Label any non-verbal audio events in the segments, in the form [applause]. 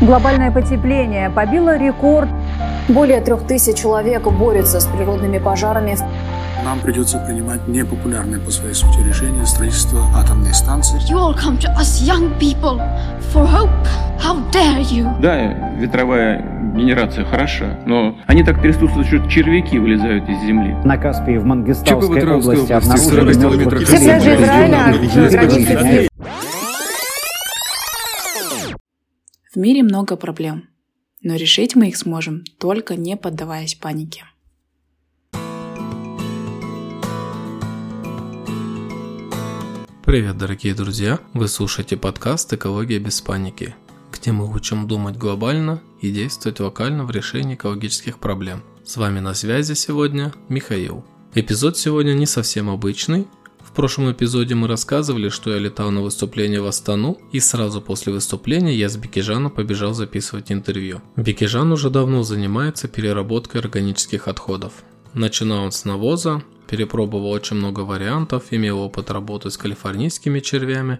Глобальное потепление побило рекорд. Более трех тысяч человек борются с природными пожарами. Нам придется принимать непопулярные по своей сути решения строительства атомной станции. You all come to us young people for hope. How dare you? Да, ветровая генерация хороша, но они так трясутся, что червяки вылезают из земли. На Каспии в Мангистауской области обнаружили 40 мертвых людей. Пляжи Израиля, границы мире много проблем, но решить мы их сможем, только не поддаваясь панике. Привет, дорогие друзья! Вы слушаете подкаст «Экология без паники», где мы учим думать глобально и действовать локально в решении экологических проблем. С вами на связи сегодня Михаил. Эпизод сегодня не совсем обычный. В прошлом эпизоде мы рассказывали, что я летал на выступление в Астану, и сразу после выступления я с Бекижана побежал записывать интервью. Бекижан уже давно занимается переработкой органических отходов. Начинал он с навоза, перепробовал очень много вариантов, имел опыт работы с калифорнийскими червями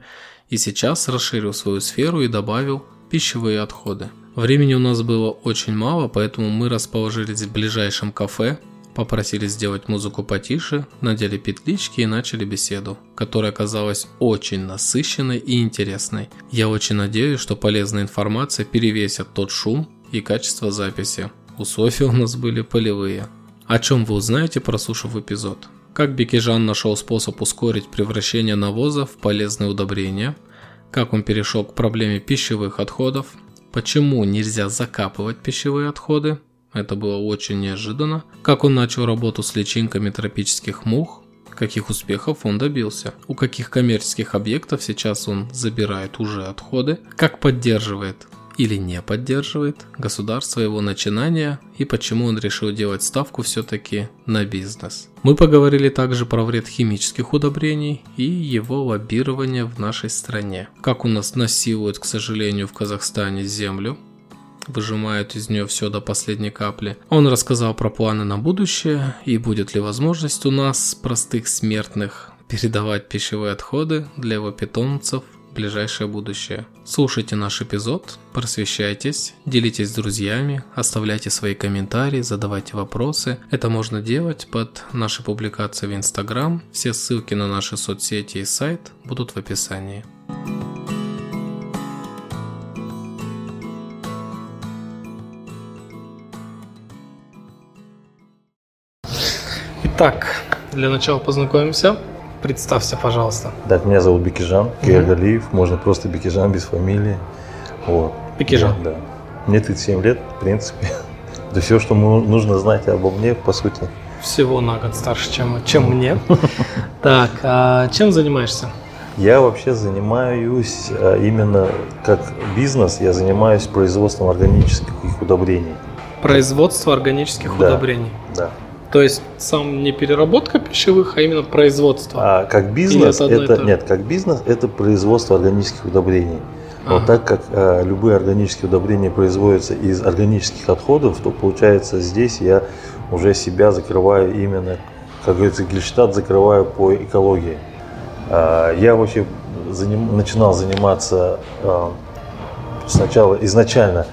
и сейчас расширил свою сферу и добавил пищевые отходы. Времени у нас было очень мало, поэтому мы расположились в ближайшем кафе, попросили сделать музыку потише, надели петлички и начали беседу, которая оказалась очень насыщенной и интересной. Я очень надеюсь, что полезная информация перевесит тот шум и качество записи. Условия у нас были полевые. О чем вы узнаете, прослушав эпизод. Как Бекижан нашел способ ускорить превращение навоза в полезное удобрение, как он перешел к проблеме пищевых отходов, почему нельзя закапывать пищевые отходы, это было очень неожиданно, как он начал работу с личинками тропических мух, каких успехов он добился, у каких коммерческих объектов сейчас он забирает уже отходы, как поддерживает или не поддерживает государство его начинания и почему он решил делать ставку все-таки на бизнес. Мы поговорили также про вред химических удобрений и его лоббирование в нашей стране. Как у нас насилуют, к сожалению, в Казахстане землю, выжимают из нее все до последней капли. Он рассказал про планы на будущее и будет ли возможность у нас, простых смертных, передавать пищевые отходы для его питомцев в ближайшее будущее. Слушайте наш эпизод, просвещайтесь, делитесь с друзьями, оставляйте свои комментарии, задавайте вопросы. Это можно делать под нашей публикацией в Инстаграм. Все ссылки на наши соцсети и сайт будут в описании. Итак, для начала познакомимся. Представься, пожалуйста. Так, меня зовут Бекижан Киргалиев, можно просто Бекижан без фамилии. Вот. Бекижан. Я- да. Мне 37 лет, в принципе. [laughs] Это все, что нужно знать обо мне, по сути. Всего на год старше, чем, чем мне. [laughs] Так, а чем занимаешься? Я вообще занимаюсь а, именно как бизнес, я занимаюсь производством органических удобрений. Производство органических Да. удобрений. Да. То есть сам не переработка пищевых, а именно производство. А как бизнес это одно и это, то же? нет, как бизнес это производство органических удобрений. Но Ага. так как э, любые органические удобрения производятся из органических отходов, то получается здесь я уже себя закрываю именно, как говорится, Гельштадт закрываю по экологии. А, я вообще заним- начинал заниматься э, сначала изначально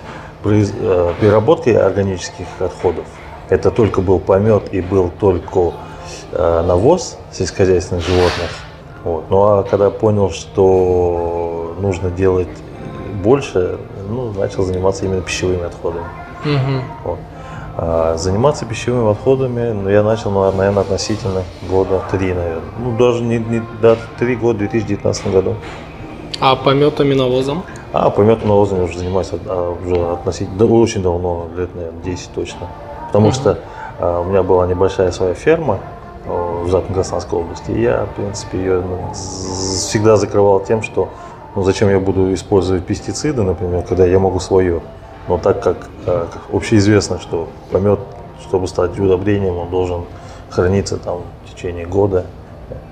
произ- э, переработкой органических отходов. Это только был помет и был только э, навоз сельскохозяйственных животных. Вот. Ну а когда понял, что нужно делать больше, ну, начал заниматься именно пищевыми отходами. Мгм. Вот. А заниматься пищевыми отходами, ну, я начал, наверное, относительно года три, наверное. Ну, даже не, не да, три года, в 2019 году. А пометом и навозом? А пометом навозом я уже занимаюсь а, уже относительно, да, очень давно, лет, наверное, 10 точно. Потому что а, у меня была небольшая своя ферма а, в Западно-Казахстанской области. И я, в принципе, ее ну, всегда закрывал тем, что ну, зачем я буду использовать пестициды, например, когда я могу свое. Но так как, а, как общеизвестно, что помет, чтобы стать удобрением, он должен храниться там в течение года.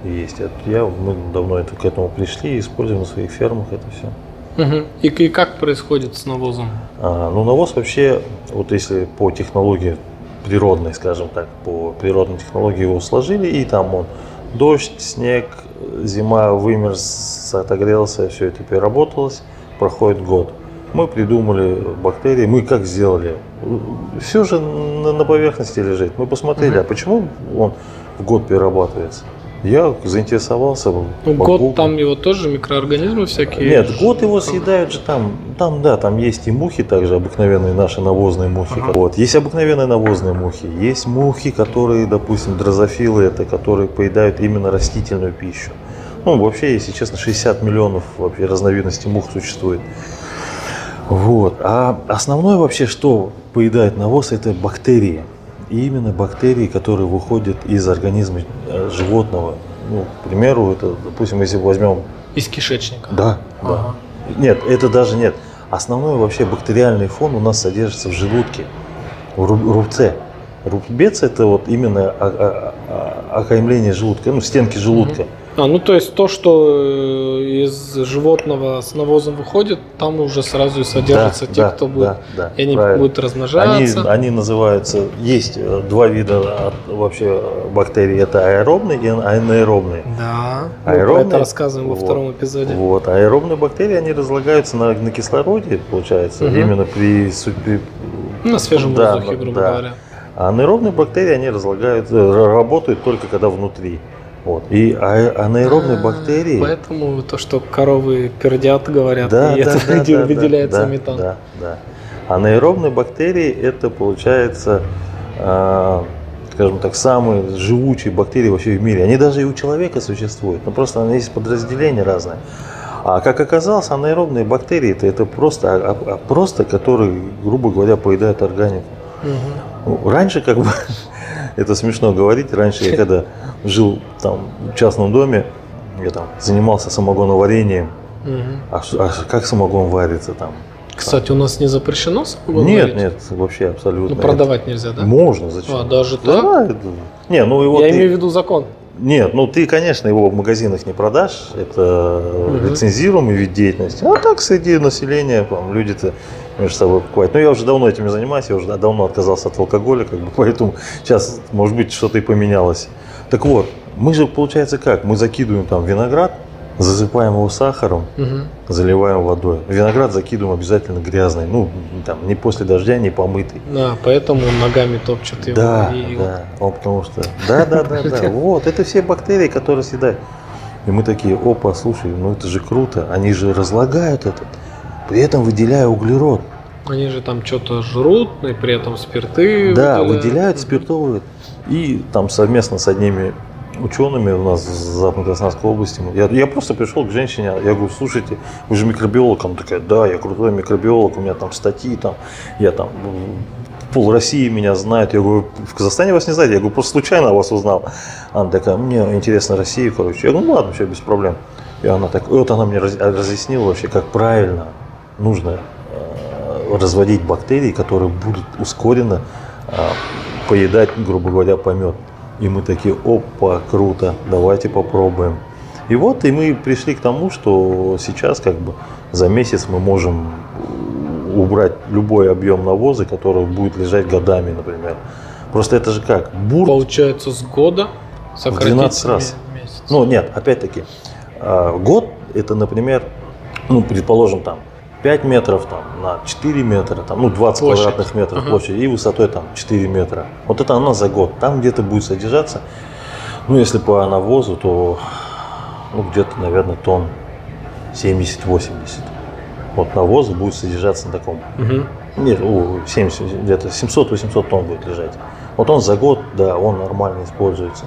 И есть. Я, мы давно это, к этому пришли и используем на своих фермах это все. И, и как происходит с навозом? А, ну, навоз вообще, вот если по технологии природной, скажем так, по природной технологии его сложили, и там он дождь, снег, зима, вымерз, отогрелся, все это переработалось, проходит год. Мы придумали бактерии, мы как сделали? Все же на, на поверхности лежит. Мы посмотрели, а почему он в год перерабатывается? Я заинтересовался. Ну, год там его тоже микроорганизмы всякие. Нет, год его съедают же там, там да, там есть и мухи также обыкновенные наши навозные мухи. Ага. Вот есть обыкновенные навозные мухи, есть мухи, которые, допустим, дрозофилы, это которые поедают именно растительную пищу. Ну, вообще, если честно, 60 миллионов вообще разновидностей мух существует. Вот. А основное вообще, что поедает навоз, это бактерии. И именно бактерии, которые выходят из организма э, животного. Ну, к примеру, это, допустим, если возьмем... Из кишечника? Да, ага. да. Нет, это даже нет. Основной вообще бактериальный фон у нас содержится в желудке, в рубце. Рубец это вот именно окаймление желудка, ну, стенки желудка. Угу. А, ну то есть то, что э, из животного с навозом выходит, там уже сразу и содержатся да, те, да, кто будет, да, да, и они правильно. будут размножаться. Они, они называются, есть э, два вида вообще бактерий, это аэробные и анаэробные. Да, аэробные, мы про это рассказываем во втором эпизоде. Вот, аэробные бактерии, они разлагаются на, на кислороде, получается, угу. именно при, при... На свежем да, воздухе, грубо да. говоря. А анаэробные бактерии, они разлагают, э, работают только когда внутри. Вот. И а, анаэробные а, бактерии. Поэтому то, что коровы пердят, говорят, да, и да, это да, [laughs] да, выделяется да, метан. Да, да. Анаэробные бактерии это получается, э, скажем так, самые живучие бактерии вообще в мире. Они даже и у человека существуют, но просто они есть подразделения разные. А как оказалось, анаэробные бактерии это, это просто, а, просто, которые, грубо говоря, поедают органику. Угу. Раньше как бы [laughs] это смешно говорить. Раньше я [laughs] когда жил там в частном доме, я там занимался самогоноварением. Угу. А, а как самогон варится там? Кстати, у нас не запрещено самогон Нет, варить? нет, вообще абсолютно. Ну, продавать нельзя, да? Можно, зачем? А, даже да, так? Это... Не, ну его Я ты... имею в виду закон. Нет, ну ты, конечно, его в магазинах не продашь, это угу. лицензируемый вид деятельности. А так среди населения там, люди-то между собой покупают. Но я уже давно этим занимаюсь, я уже давно отказался от алкоголя, как бы, [laughs] поэтому сейчас, может быть, что-то и поменялось. Так вот, мы же, получается, как? Мы закидываем там виноград, засыпаем его сахаром, угу. заливаем водой. Виноград закидываем обязательно грязный, ну, там, не после дождя, не помытый. Да, поэтому ногами топчут его. Да, и... да, он потому что, да, да, да, да, [laughs] вот, это все бактерии, которые съедают. И мы такие, опа, слушай, ну это же круто, они же разлагают этот, при этом выделяя углерод. Они же там что-то жрут, и при этом спирты Да, выделяют, выделяют спиртовые. И там совместно с одними учеными у нас в Западно-Краснодарской области. Я, я просто пришел к женщине, я говорю, слушайте, вы же микробиолог. Она такая, да, я крутой микробиолог, у меня там статьи, там, я там пол России меня знает. Я говорю, в Казахстане вас не знает. Я говорю, просто случайно вас узнал. Она такая, мне интересно Россия, короче. Я говорю, ну ладно, все без проблем. И она так, вот она мне разъяснила вообще, как правильно нужно э, разводить бактерии, которые будут ускоренно э, поедать, грубо говоря, помет. И мы такие, опа, круто, давайте попробуем. И вот, и мы пришли к тому, что сейчас как бы за месяц мы можем убрать любой объем навоза, который будет лежать годами, например. Просто это же как? Бурт. Получается с года сократить 12 раз. Месяц. Ну нет, опять-таки, а, год это, например, ну, предположим, там 5 метров там, на 4 метра, там, ну 20 площадь. квадратных метров uh-huh. площади и высотой там 4 метра. Вот это она за год. Там где-то будет содержаться, ну если по навозу, то ну, где-то, наверное, тонн 70-80. Вот навоза будет содержаться на таком. Uh-huh. Нет, 70, где-то 700-800 тонн будет лежать. Вот он за год, да, он нормально используется.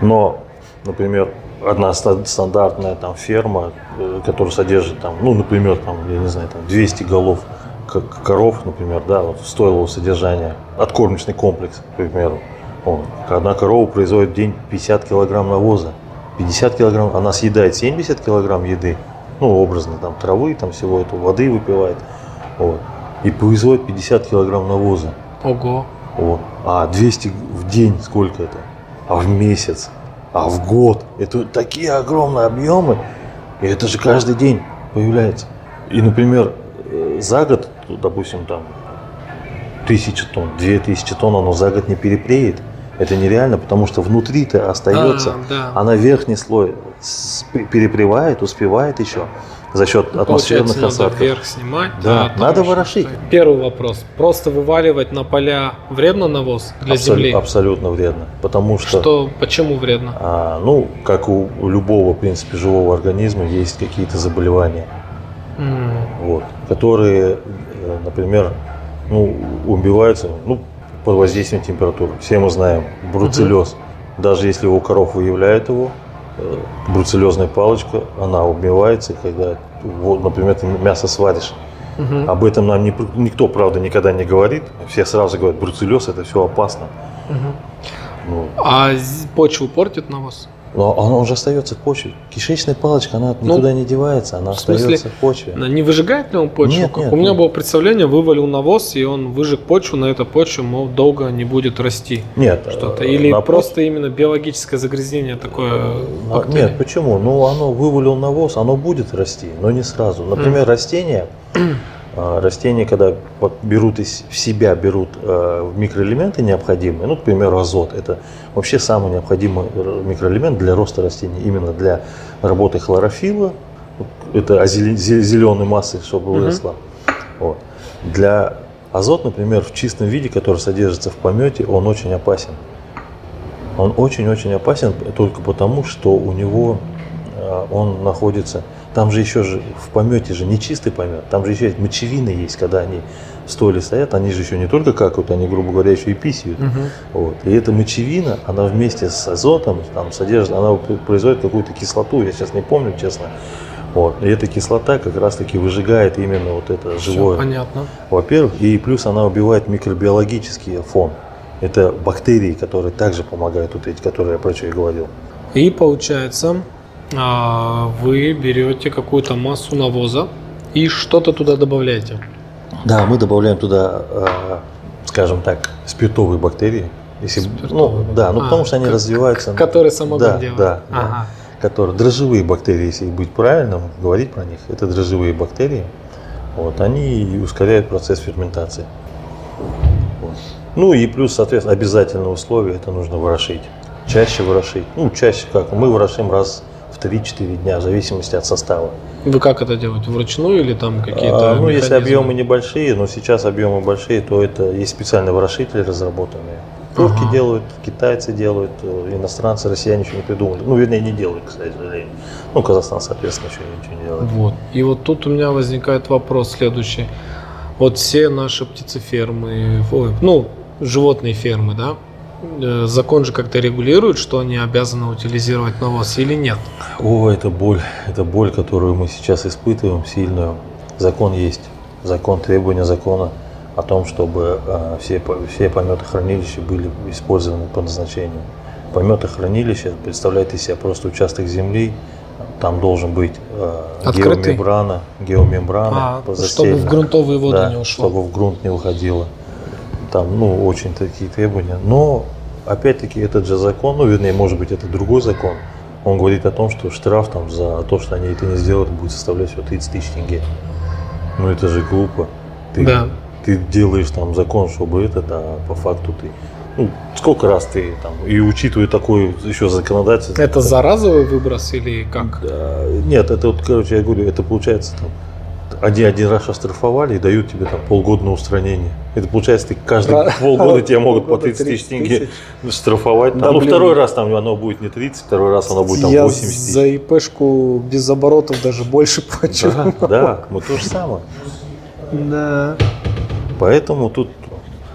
Но, например, одна стандартная там ферма, э, которая содержит там, ну, например, там, я не знаю, там 200 голов как коров, например, да, вот стоило содержания, откормочный комплекс, к примеру. Он, одна корова производит в день 50 килограмм навоза. 50 килограмм, она съедает 70 килограмм еды, ну, образно, там, травы, там, всего этого, воды выпивает, вот, и производит 50 килограмм навоза. Ого. Вот. А 200 в день сколько это? А в месяц? А в год. Это такие огромные объемы, и это же каждый день появляется. И, например, э, за год, допустим, там тысяча тонн, две тысячи тонн, оно за год не перепреет. Это нереально, потому что внутри-то остается, а, да. она верхний слой перепревает, успевает еще, за счет атмосферных Получается, осадков. Надо вверх снимать. Да, а надо ворошить. Первый вопрос. Просто вываливать на поля вредно навоз для Абсолю- земли? Абсолютно вредно. Потому что, Что, почему вредно? а, ну, как у, у любого, в принципе, живого организма, есть какие-то заболевания, М, вот, которые, э, например, ну, убиваются ну, под воздействием температуры. Все мы знаем бруцеллез. Даже если у коров выявляют его, бруцеллезная палочка, она убивается, когда, вот, например, ты мясо сваришь. мгм, Об этом нам не никто, правда, никогда не говорит. Все сразу говорят, бруцеллез это все опасно. мгм. Ну, А почву портит навоз? Но оно уже остается в почве. Кишечная палочка, она никуда не девается, она Ну, в смысле, остается в почве. Она Не выжигает ли он почву? Нет, Как нет, у меня нет. было представление, вывалил навоз, и он выжег почву, на этой почве, мол, долго не будет расти Нет, что-то. э, Или на просто именно биологическое загрязнение такое? А, бактерий? Нет, почему? Ну, оно вывалил навоз, оно будет расти, но не сразу. Например, растения, а, растения, когда берут из в себя, берут э, микроэлементы необходимые, ну, к примеру, азот, это вообще самый необходимый р- микроэлемент для роста растений, именно для работы хлорофилла, это зеленой массы, чтобы выросла. Вот. Для азот, например, в чистом виде, который содержится в помете, он очень опасен. Он очень-очень опасен только потому, что у него э, он находится. Там же еще же в помете же не чистый помет, там же еще есть мочевины есть, когда они в стойле стоят, они же еще не только какают, они, грубо говоря, еще и писают. Мгм. Вот. И эта мочевина, она вместе с азотом там содержит, она производит какую-то кислоту, я сейчас не помню, честно. Вот. И эта кислота как раз-таки выжигает именно вот это Всё живое. понятно. Во-первых, и плюс она убивает микробиологический фон. Это бактерии, которые также помогают, вот эти, которые я про что и говорил. И получается, вы берете какую-то массу навоза и что-то туда добавляете. Да, мы добавляем туда, э, скажем так, спиртовые бактерии. Если, Спиртовые ну, да, ну А, потому что они развиваются. Которые самогон да, делают. Да, да. Ага. Которые дрожжевые бактерии, если быть правильным, говорить про них, это дрожжевые бактерии. Вот, они ускоряют процесс ферментации. Вот. Ну и плюс, соответственно, обязательное условие это нужно ворошить. Чаще ворошить. Ну, чаще как? Мы ворошим раз в 3-4 дня, в зависимости от состава. Вы как это делаете? Вручную или там какие-то А, ну, если механизмы? объемы небольшие, но сейчас объемы большие, то это есть специальные ворошители разработанные. Турки Ага. делают, китайцы делают, э, иностранцы, россияне еще не придумали. Ну, вернее, не делают, кстати, сожалению. Ну, Казахстан, соответственно, еще ничего не делает. Вот. И вот тут у меня возникает вопрос следующий. Вот все наши птицефермы, ну, животные фермы, да, закон же как-то регулирует, что они обязаны утилизировать навоз или нет? О, это боль, это боль, которую мы сейчас испытываем сильную. Закон есть, закон, требования закона о том, чтобы э, все, все пометохранилища были использованы по назначению. Пометохранилище представляет из себя просто участок земли, там должен быть э, Открытый? геомембрана, геомембрана А, чтобы в грунтовые воды Да, не ушло. чтобы в грунт не уходило. Там, ну, очень такие требования. Но, опять-таки, этот же закон, ну, вернее, может быть, это другой закон, он говорит о том, что штраф там за то, что они это не сделают, будет составлять всего 30 тысяч тенге. Ну, это же глупо. Ты, Да. ты делаешь там закон, чтобы это, да, по факту ты... Ну, сколько раз ты там, и учитывая такое еще законодательство... Это за разовый выброс или как? Да, Нет, это вот, короче, я говорю, это получается там один, один раз оштрафовали и дают тебе там полгода на устранение. Это получается, ты каждые полгода тебя могут по полгода 30 тысяч 30 тенге штрафовать. Да, ну, блин. второй раз там оно будет не 30, второй раз оно будет там Я 80 тысяч. за ИПшку без оборотов даже больше [laughs] плачу. Да, да, мы то же самое. Да. Поэтому тут,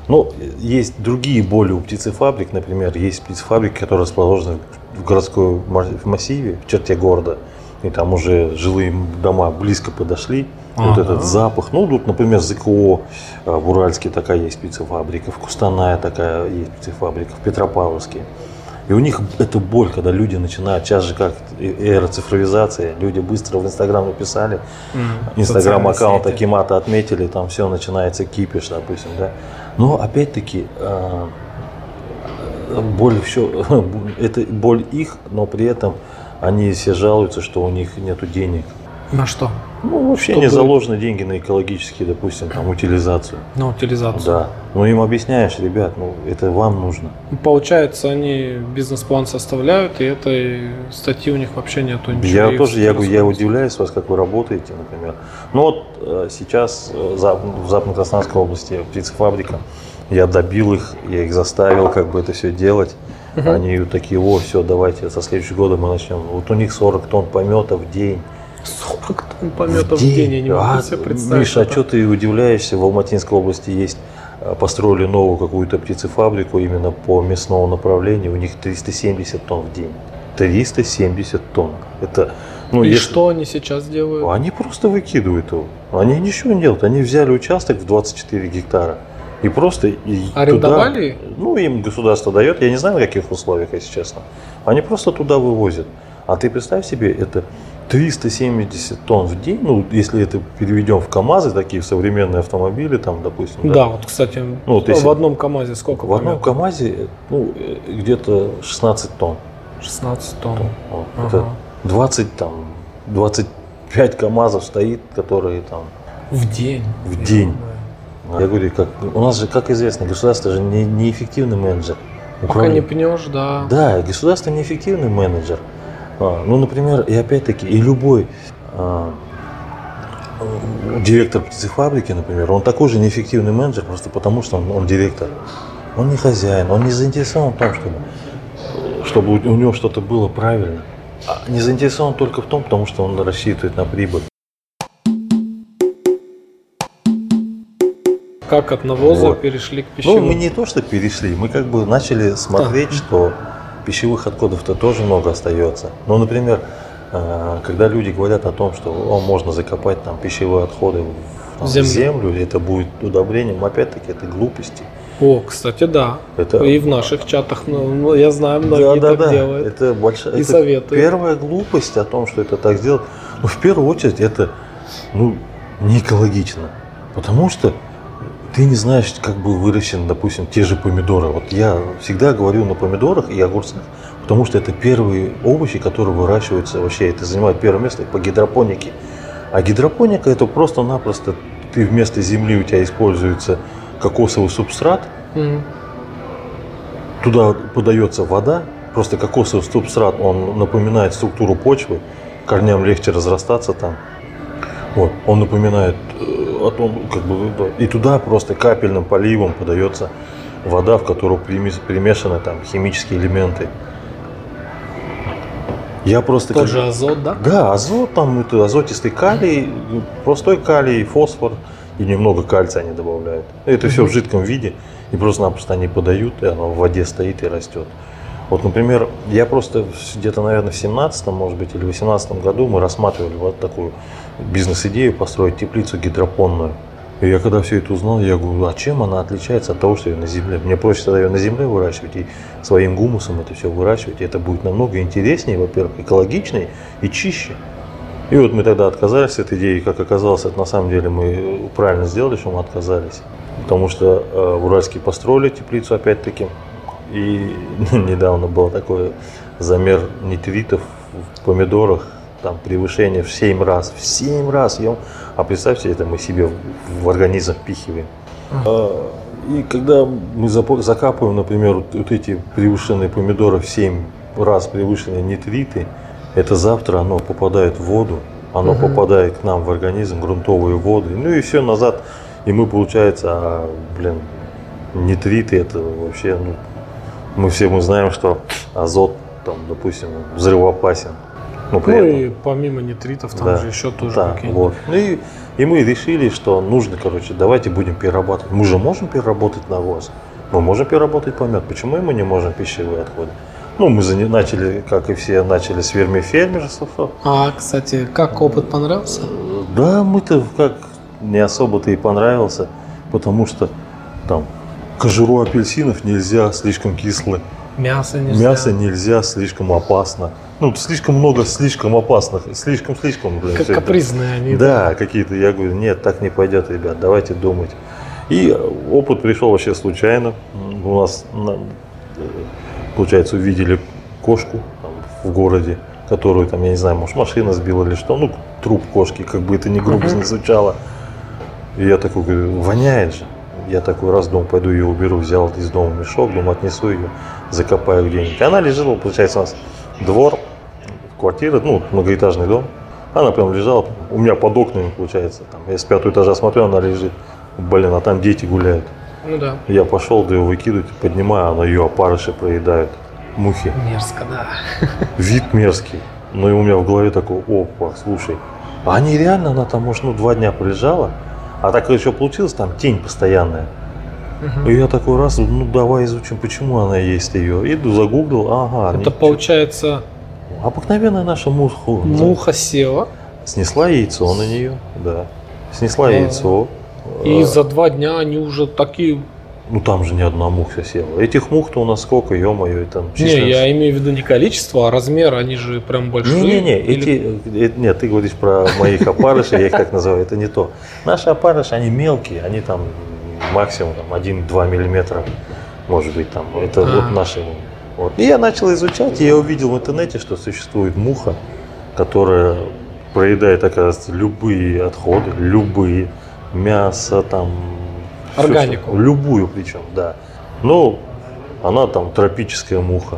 ну, есть другие боли у птицефабрик, например, есть птицефабрики, которые расположены в городской массиве, в черте города, и там уже жилые дома близко подошли, вот Ага. этот запах, ну, тут, например, ЗКО а, в Уральске такая есть птицефабрика, в Кустаная такая есть птицефабрика, в Петропавловске. И у них это боль, когда люди начинают, сейчас же как э- эра цифровизации, люди быстро в Инстаграм написали, Инстаграм аккаунт сети. Акимата отметили, там все начинается кипиш, допустим, да. Но опять-таки э, боль все, [laughs] это боль их, но при этом они все жалуются, что у них нету денег. На что? Ну, вообще Чтобы- не заложены деньги на экологические, допустим, там, утилизацию. На утилизацию. Да. Ну, им объясняешь, ребят, ну, это вам нужно. Получается, они бизнес-план составляют, и этой статьи у них вообще нету ничего. Я тоже, я, я удивляюсь вас, как вы работаете, например. Ну вот э, сейчас э, в Западно-Краснодарской области птицефабрика, я добил их, я их заставил как бы это все делать. Мгм. Они такие, о, все, давайте, со следующего года мы начнем. Вот у них 40 тонн помета в день. 40 тонн помета в день, я не могу А, себе представить. Миша, а это. что ты удивляешься? В Алматинской области есть, э, построили новую какую-то птицефабрику именно по мясному направлению. У них 370 тонн в день. 370 тонн. Это, ну, И если- что они сейчас делают? Они просто выкидывают его. Они ничего не делают. Они взяли участок в 24 гектара и просто и Арендовали? туда- ну, им государство дает. Я не знаю, на каких условиях, если честно. Они просто туда вывозят. А ты представь себе, это 370 тонн в день, ну, если это переведем в КАМАЗы, такие современные автомобили, там, допустим. Да, вот, кстати, Ну, вот если- в одном КАМАЗе сколько В одном? КАМАЗе, ну, э, где-то 16 тонн. 16 тонн. Вот. Ага. Это 20 там, 25 КАМАЗов стоит, которые там В день. В день. Я говорю, как, у нас же, как известно, государство же не, неэффективный менеджер. Пока не пнешь, да. Да, государство неэффективный менеджер. А, ну, например, и опять-таки, и любой а, директор птицефабрики, например, он такой же неэффективный менеджер, просто потому что он, он директор. Он не хозяин, он не заинтересован в том, чтобы, чтобы у у него что-то было правильно. А не заинтересован только в том, потому что он рассчитывает на прибыль. Как от навоза Вот. перешли к Ну, пищевым. мы не то, что перешли, мы как бы начали смотреть, что пищевых отходов-то тоже много остается. Ну, например, э, когда люди говорят о том, что о, можно закопать там пищевые отходы в, там, Землю. землю, это будет удобрением, опять-таки это глупости. О, кстати, да. Это- И в наших чатах, ну, ну, я знаю, многие да, да, так да. делают. Это большая И это советуют. Первая глупость о том, что это так сделать. Ну, в первую очередь, это ну, не экологично. Потому что ты не знаешь, как был выращен, допустим, те же помидоры. Вот я всегда говорю на помидорах и огурцах, потому что это первые овощи, которые выращиваются вообще, это занимает первое место по гидропонике. А гидропоника это просто-напросто ты вместо земли у тебя используется кокосовый субстрат, Мгм. Туда подается вода, просто кокосовый субстрат, он напоминает структуру почвы, корням легче разрастаться там. Вот, он напоминает э, о том, как бы, и туда просто капельным поливом подается вода, в которую примешаны там химические элементы. Я просто Тот как- же азот, да? да, азот, там это азотистый калий, простой калий, фосфор и немного кальция они добавляют. Это все в жидком виде, и просто-напросто они подают, и оно в воде стоит и растет. Вот, например, я просто где-то, наверное, в 17 может быть, или 18 году мы рассматривали вот такую бизнес-идею построить теплицу гидропонную. И я когда все это узнал, я говорю, а чем она отличается от того, что ее на земле? Мне проще тогда ее на земле выращивать и своим гумусом это все выращивать. И это будет намного интереснее, во-первых, экологичнее и чище. И вот мы тогда отказались от идеи, как оказалось, это на самом деле мы правильно сделали, что мы отказались. Потому что э, в Уральске построили теплицу опять-таки. И [laughs] недавно был такой замер нитритов в помидорах, там превышение в 7 раз. В 7 раз! ё- А представьте, это мы себе в, в организм впихиваем. А, И когда мы закапываем, например, вот, вот эти превышенные помидоры в 7 раз превышенные нитриты, это завтра оно попадает в воду, оно Мгм. попадает к нам в организм, грунтовые воды, ну и все назад. И мы, получается, а, блин, нитриты это вообще, ну, мы все мы знаем, что азот, там, допустим, взрывоопасен. Ну этом- и помимо нитритов, там да, же еще тоже да, какие-нибудь. вот. Ну и, и мы решили, что нужно, короче, давайте будем перерабатывать. Мы же можем переработать навоз, мы можем переработать помет. Почему мы не можем пищевые отходы? Ну, мы начали, как и все, начали с вермифермерства. А, кстати, как опыт понравился? Да, мы-то как не особо-то и понравился, потому что там кожуру апельсинов нельзя слишком кислый. Мясо нельзя. Мясо нельзя слишком опасно. Ну, слишком много слишком опасных. Слишком-слишком, блин. Как всё это. капризные они. Да, какие-то. Я говорю, нет, так не пойдет, ребят, давайте думать. И опыт пришел вообще случайно. У нас, на- получается, увидели кошку там, в городе, которую там, я не знаю, может машина сбила или что, ну, труп кошки, как бы это ни грубо не звучало. И я такой говорю, воняет же. Я такой раз дома пойду ее уберу, взял из дома мешок, дома отнесу ее, закопаю где-нибудь. Она лежала, получается, у нас двор, квартира, ну, многоэтажный дом. Она прям лежала, у меня под окнами, получается, там, я с пятого этажа смотрю, она лежит. Блин, а там дети гуляют. Ну да. Я пошел, да ее выкидывать, поднимаю, она ее опарыши проедают. Мухи. Мерзко, да. Вид мерзкий. Ну и у меня в голове такой, опа, слушай. А они реально, она там, может, ну, два дня пролежала. А так еще получилось, там тень постоянная. И я такой раз, ну давай изучим, почему она есть ее. Иду, загуглил, ага. Это ничего. получается, Обыкновенная наша муха. муха села, Снесла яйцо на нее, да. Снесла А. яйцо. и Э, за два дня они уже такие... Ну там же ни одна муха села. Этих мух-то у нас сколько, ё-моё, там Не, численность. я имею в виду не количество, а размер, они же прям большие. Не-не-не, Или- эти, э, нет, ты говоришь про моих опарышей, я их так называю, это не то. Наши опарыши, они мелкие, они там максимум там, 1-2 миллиметра, может быть, там, это А. вот наши. Вот. И я начал изучать, и я увидел в интернете, что существует муха, которая проедает, оказывается, любые отходы, любые, мясо, там... Органику. что- любую причем, да. Ну, она там тропическая муха.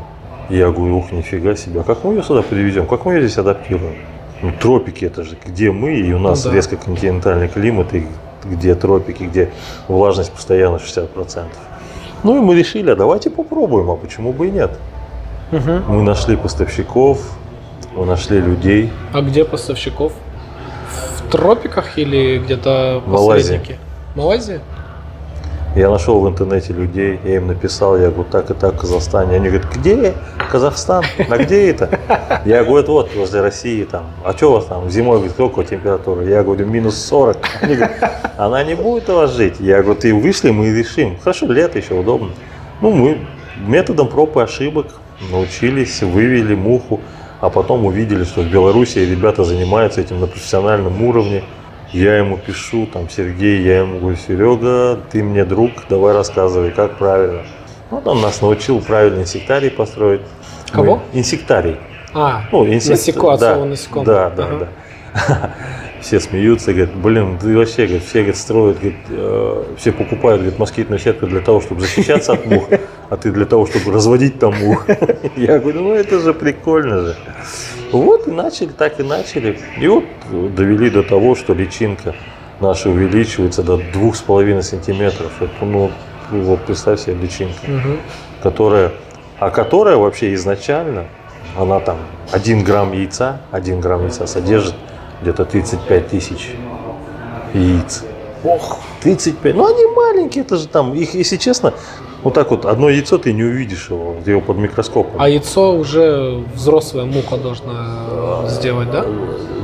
Я говорю, ух, нифига себе, а как мы ее сюда привезем, как мы ее здесь адаптируем? Ну, тропики это же, где мы, и у нас Ну да. резко континентальный климат, и где тропики, где влажность постоянно 60%. Ну и мы решили, а давайте попробуем, а почему бы и нет? Мгм. Мы нашли поставщиков, мы нашли людей. А где поставщиков? В тропиках или где-то Малайзия. посредники? Малайзия? Я нашел в интернете людей, я им написал, я говорю, так и так в Казахстане. Они говорят, где? Казахстан? А где это? Я говорю, «Это вот возле России там. А что у вас там зимой, говорит, сколько температура? Я говорю, минус 40. Они говорят, она не будет у вас жить. Я говорю, ты вышли, мы решим. Хорошо, лето еще удобно. Ну, мы методом проб и ошибок научились, вывели муху, а потом увидели, что в Беларуси ребята занимаются этим на профессиональном уровне. Я ему пишу, там, Сергей, я ему говорю, Серега, ты мне друг, давай рассказывай, как правильно. Вот он нас научил правильно инсектарий построить. Кого? Мы- Инсектарий. А, Ну, инсект- насеко, да, насекомых. Да, да, Ага. да. [laughs] Все смеются, говорят, блин, ты вообще, говорит, все говорит, строят, говорит, э, все покупают говорит, москитную сетку для того, чтобы защищаться от мух, а ты для того, чтобы разводить там мух. [laughs] Я говорю, ну это же прикольно же. Вот и начали, так и начали. И вот довели до того, что личинка наша увеличивается до двух с половиной сантиметров. Это, ну, вот представь себе личинка Мгм. которая, а которая вообще изначально, она там 1 грамм яйца, 1 грамм яйца содержит где-то 35 тысяч яиц. Ох, 35, ну они маленькие, это же там, их, если честно, вот так вот, одно яйцо ты не увидишь его, ты его под микроскопом. а яйцо уже взрослая муха должна сделать, да?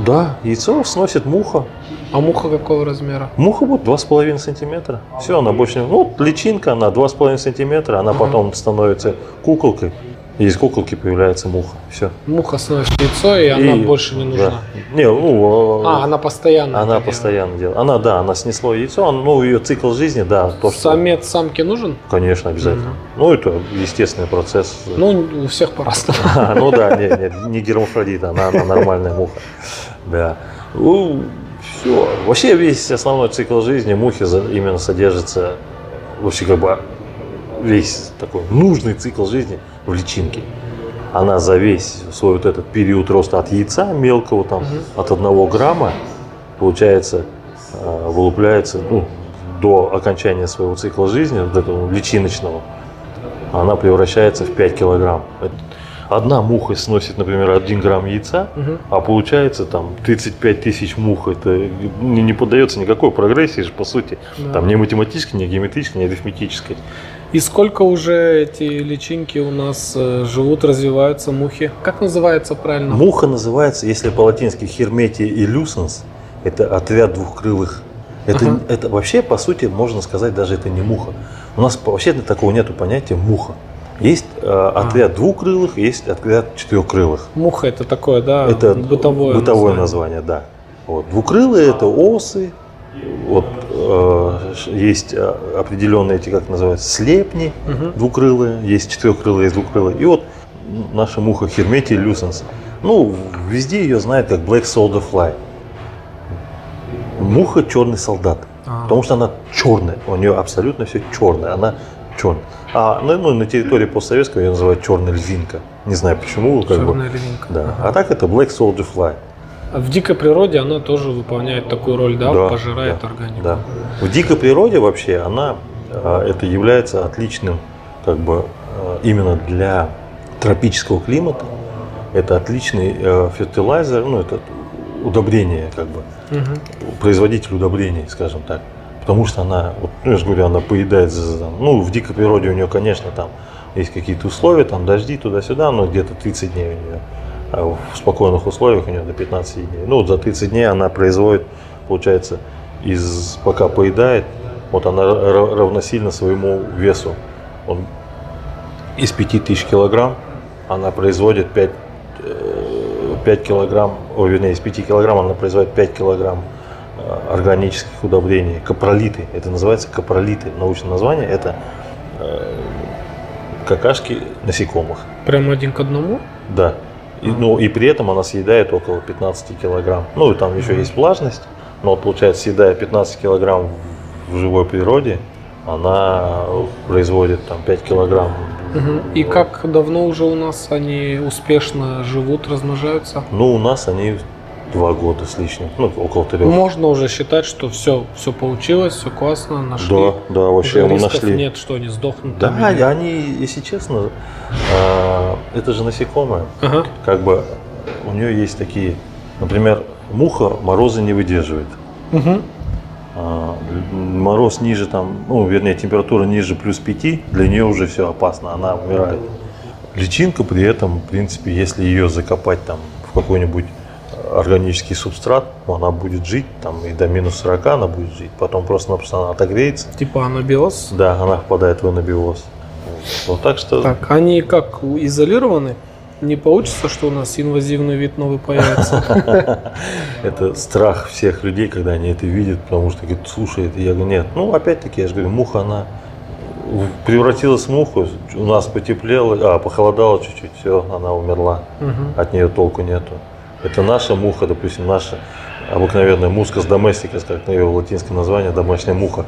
Да, яйцо сносит муха. А муха какого размера? Муха будет 2,5 сантиметра. Все, она больше. Ну, личинка, она 2,5 сантиметра, она потом становится куколкой. И из куколки появляется муха. Все. Муха сносит яйцо, и она больше не нужна. Не, ну, А, она постоянно. Она постоянно делает. Она, да, она снесла яйцо, он, ну, ее цикл жизни, да, то, что... Самец самке нужен? Конечно, обязательно. Ну, это естественный процесс. Ну, у всех по-разному. [laughs] А, ну да, не, не, не гермафродит, она, она нормальная муха. Да. Ну, все. Вообще весь основной цикл жизни мухи именно содержится, вообще как бы весь такой нужный цикл жизни в личинке. Она за весь свой вот этот период роста от яйца мелкого, там, от одного грамма, получается, э, вылупляется ну, до окончания своего цикла жизни, вот этого личиночного, она превращается в 5 килограмм. Одна муха сносит, например, 1 грамм яйца, Мгм. а получается там 35 тысяч мух. Это не, не поддается никакой прогрессии же, по сути. Да. Там не математической, не геометрической, не арифметической. И сколько уже эти личинки у нас э, живут, развиваются, мухи? Как называется правильно? Муха называется, если по-латински херметия и люсенс, это отряд двухкрылых. Это, Ага. это вообще, по сути, можно сказать, даже это не муха. У нас вообще такого нету понятия муха. Есть э, отряд двухкрылых, есть отряд четырехкрылых. Муха это такое, да, это бытовое, бытовое название. название, да. Вот. Двукрылые это осы, вот, э, есть э, определенные эти, как называются, слепни Мгм. двукрылые, есть четырехкрылые, есть двукрылые. И вот наша муха Херметия люсенс, Ну, везде ее знают как Black Soldier Fly. Муха черный солдат. А. Потому что она черная. У нее абсолютно все черное. Она черная. А ну, ну, на территории постсоветского ее называют черная львинка. Не знаю почему. Как бы. Черная львинка. Да. А так это Black Soldier Fly. А в дикой природе она тоже выполняет такую роль, да, Да, пожирает да, органику. Да. В дикой природе вообще она а, это является отличным, как бы а, именно для тропического климата. Это отличный э, фертилайзер, ну это удобрение, как бы Мгм. производитель удобрений, скажем так. Потому что она, вот, ну, я же говорю, она поедает, ну, в дикой природе у нее, конечно, там есть какие-то условия, там дожди туда-сюда, но где-то 30 дней у нее. А в спокойных условиях у нее до 15 дней. Ну, вот за 30 дней она производит, получается, из, пока поедает, вот она ра- равносильно своему весу. Он из 5000 килограмм она производит 5, э, 5 килограмм, о, вернее, из 5 килограмм она производит 5 килограмм э, органических удобрений, капролиты. Это называется капролиты. Научное название – это э, какашки насекомых. Прям один к одному? Да. И, ну, и при этом она съедает около 15 килограмм. Ну, и там еще есть влажность, но получается, съедая 15 килограмм в живой природе, она производит там 5 килограмм. Мгм. И как давно уже у нас они успешно живут, размножаются? Ну, у нас они два года с лишним, ну, около трех. Можно уже считать, что все, все получилось, все классно, нашли. Да, да, вообще мы нашли. нет, что они сдохнут. Да, или- они, если честно, а, это же насекомое. Ага. Как бы у нее есть такие, например, муха мороза не выдерживает. Мгм. А, мороз ниже там, ну, вернее, температура ниже плюс 5, для нее уже все опасно, она умирает. Личинка при этом, в принципе, если ее закопать там в какой-нибудь органический субстрат, она будет жить там и до минус 40 она будет жить, потом просто-напросто она отогреется, Типа анабиоз. да, она впадает в анабиоз. Вот так что Так, они как изолированы? Не получится, что у нас инвазивный вид новый появится? [laughs] это страх всех людей, когда они это видят, потому что говорят, слушай, это я говорю, нет. Ну, опять-таки, я же говорю, муха, она превратилась в муху, у нас потеплело, а, похолодало чуть-чуть, все, она умерла, Мгм. от нее толку нету. Это наша муха, допустим, наша обыкновенная мускас доместикас, как ее латинское название, домашняя муха,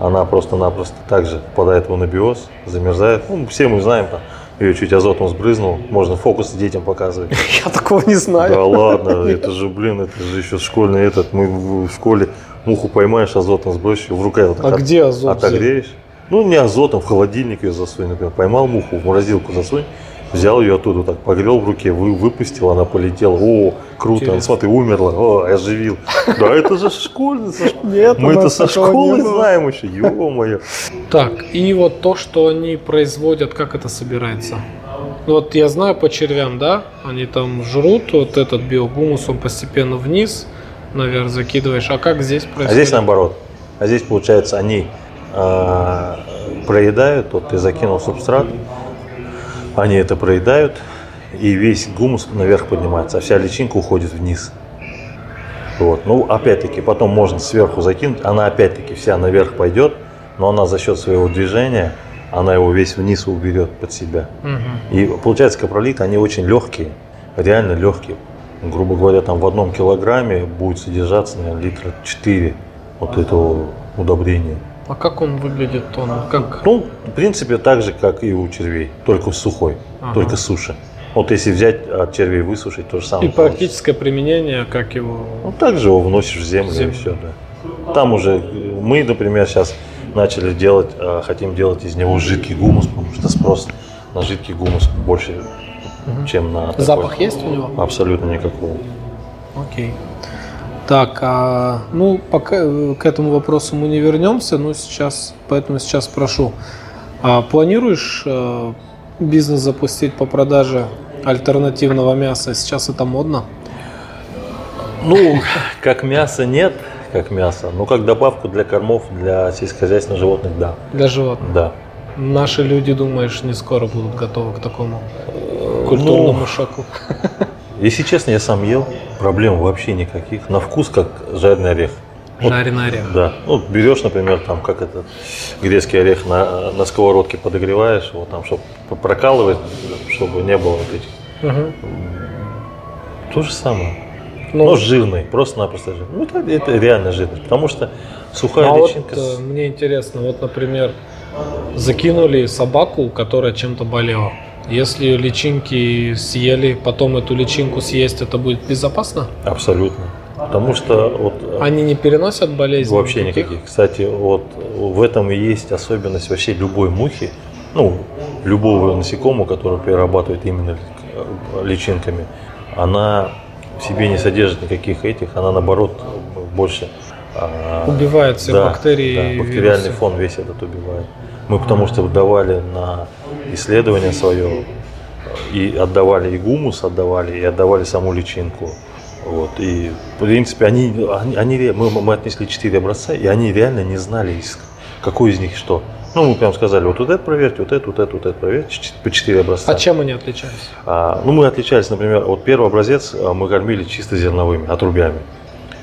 она просто-напросто также впадает в анабиоз, замерзает. Ну, все мы знаем, там, ее чуть азотом сбрызнул, можно фокусы детям показывать. [laughs] Я такого не знаю. Да ладно, [laughs] это же, блин, это же еще школьный этот. Мы в школе муху поймаешь, азотом сбросишь, в руках вот А так где азот отогреешь. Ну, не азотом, в холодильник ее засунь, например. Поймал муху, в морозилку засунь, взял ее оттуда, так погрел в руке, вы, выпустил, она полетела. О, круто, Интересно. смотри, умерла, о, оживил. Да, это же школьный, [laughs] со ш- Нет, мы это со школы знаем еще, ё-моё. Так, и вот то, что они производят, как это собирается? Ну, Вот я знаю по червям, да, они там жрут, вот этот биогумус, он постепенно вниз, наверх закидываешь. А как здесь происходит? А здесь наоборот. А здесь, получается, они а, проедают, вот ты закинул субстрат, они это проедают, и весь гумус наверх поднимается, а вся личинка уходит вниз. Вот. Ну, опять-таки, потом можно сверху закинуть, она опять-таки вся наверх пойдет, но она за счет своего движения, она его весь вниз уберет под себя. Мгм. И получается, капролиты, они очень легкие, реально легкие. Грубо говоря, там в одном килограмме будет содержаться, наверное, литра 4 вот этого удобрения. А как он выглядит? Он как? Ну, в принципе, так же, как и у червей, только сухой, Ага. только суши. Вот если взять от червей высушить, то же И самое. получится. практическое применение, как его... Ну, также его вносишь в землю, Землю. и все, да. Там уже э, мы, например, сейчас начали делать, э, хотим делать из него жидкий гумус, потому что спрос на жидкий гумус больше, чем на такой. Запах есть у него? Абсолютно никакого. Окей. Так, а, ну, пока э, к этому вопросу мы не вернемся, но сейчас, поэтому сейчас спрошу. А планируешь э, бизнес запустить по продаже альтернативного мяса? Сейчас это модно? Ну, как мясо нет, как мясо, но как добавку для кормов для сельскохозяйственных животных, да. Для животных. Да. Наши люди, думаешь, не скоро будут готовы к такому Э, культурному ну, шоку? [laughs] Если честно, я сам ел, проблем вообще никаких. На вкус как жареный орех. Вот, Жареный орех. Да. Ну, берешь, например, там, как этот грецкий орех на, на сковородке подогреваешь его, там, чтобы прокалывать, чтобы не было вот этих Мгм. То же самое. Ну, Но жирный, просто-напросто жирный. Ну, это, это реально жирность, потому что сухая а вот личинка... э, с- мне интересно, вот, например, закинули собаку, которая чем-то болела. Если личинки съели, потом эту личинку съесть, это будет безопасно? Абсолютно. Потому что вот э, Они не переносят болезней? Вообще никаких. Кстати, вот в этом и есть особенность вообще любой мухи, ну, любого насекомого, который перерабатывает именно э, личинками. Она в себе не содержит никаких этих, она наоборот больше Убивает все да, бактерии да, бактериальный вирусы. фон весь этот убивает. Мы потому что давали на исследование свое и отдавали и гумус, отдавали, и отдавали саму личинку. Вот. И, в принципе, они, они, они мы, мы отнесли четыре образца, и они реально не знали, какой из них что. Ну, мы прям сказали, вот, вот это проверьте, вот это, вот это, вот это проверьте, по четыре образца. А чем они отличались? А, ну, мы отличались, например, вот первый образец а, мы кормили чисто зерновыми, отрубями.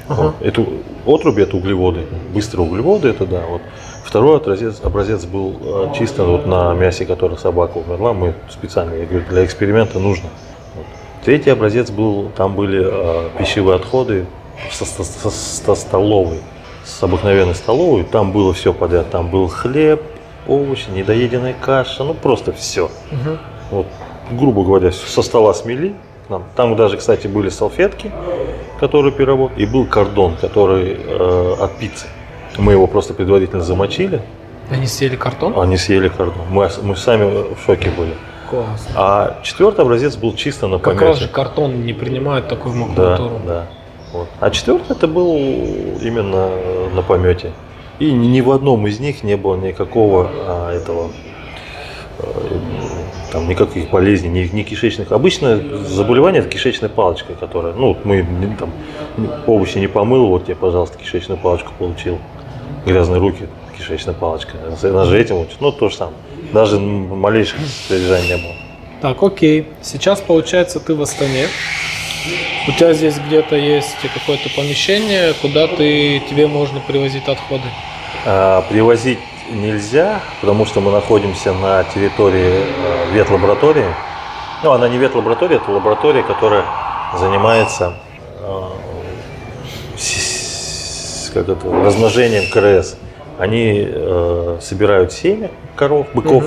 Ага. Вот. Это, отруби это углеводы, быстрые углеводы, это да. Вот. Второй образец, образец был а, чисто вот на мясе, которое собака умерла, мы специально, я говорю, для эксперимента нужно. Вот. Третий образец был, там были а, пищевые отходы со, со- со- со столовой, с обыкновенной столовой, там было все подряд, там был хлеб, овощи, недоеденная каша, ну просто все. Мгм. Вот, грубо говоря, со стола смели к нам. Там даже, кстати, были салфетки, которые переработали, и был кордон, который э, от пиццы. Мы его просто предварительно замочили, Они съели картон? они съели кордон. Мы, мы сами в шоке были. Класс. А четвертый образец был чисто на Как помете. раз же картон не принимает такую Да, макулатуру. да. Вот. А четвертый это был именно на помете. И ни, в одном из них не было никакого а, этого там никаких болезней, ни, ни кишечных. Обычно заболевание это кишечная палочка, которая, ну, вот мы там овощи не помыл, вот тебе, пожалуйста, кишечную палочку получил. Грязные руки, кишечная палочка. Она же этим учит. Ну, то же самое. Даже малейших содержаний не было. Так, окей. Сейчас, получается, ты в Астане. У тебя здесь где-то есть какое-то помещение, куда ты, тебе можно привозить отходы. А, Привозить нельзя, потому что мы находимся на территории э, ветлаборатории. Ну, она не ветлаборатория, это лаборатория, которая занимается э, как это, размножением КРС. Они э, собирают семя коров, быков,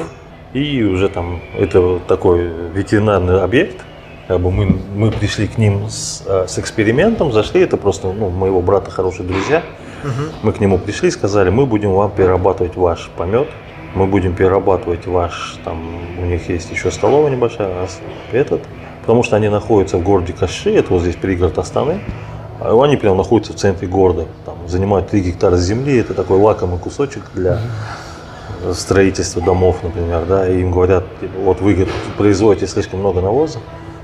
и уже там это такой ветеринарный объект. Как бы мы, мы пришли к ним с, э, с экспериментом, зашли, это просто ну, моего брата хорошие друзья. Мы к нему пришли и сказали, мы будем вам перерабатывать ваш помет, мы будем перерабатывать ваш, там, у них есть еще столовая небольшая, а этот, потому что они находятся в городе Каши, это вот здесь пригород Астаны, а они прям находятся в центре города, там, занимают 3 гектара земли, это такой лакомый кусочек для строительства домов, например, да, и им говорят, типа, вот вы говорит, производите слишком много навоза,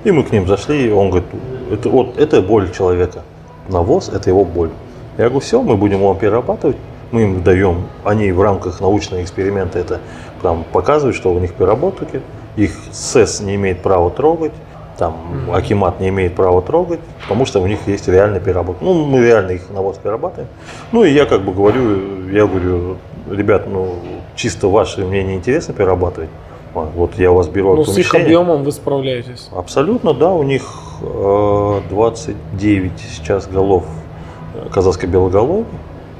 и мы к ним зашли, и он говорит, это, вот, это боль человека, навоз – это его боль. Я говорю, все, мы будем вам перерабатывать, мы им даем, они в рамках научного эксперимента это там показывают, что у них переработки, их СЭС не имеет права трогать, там Акимат не имеет права трогать, потому что у них есть реальная переработка. Ну, мы реально их навоз перерабатываем. Ну, и я как бы говорю, я говорю, ребят, ну, чисто ваше мнение интересно перерабатывать. Вот, Вот я вас беру Ну, с их объемом вы справляетесь. Абсолютно, да, у них э, 29 сейчас голов казахской белоголовой.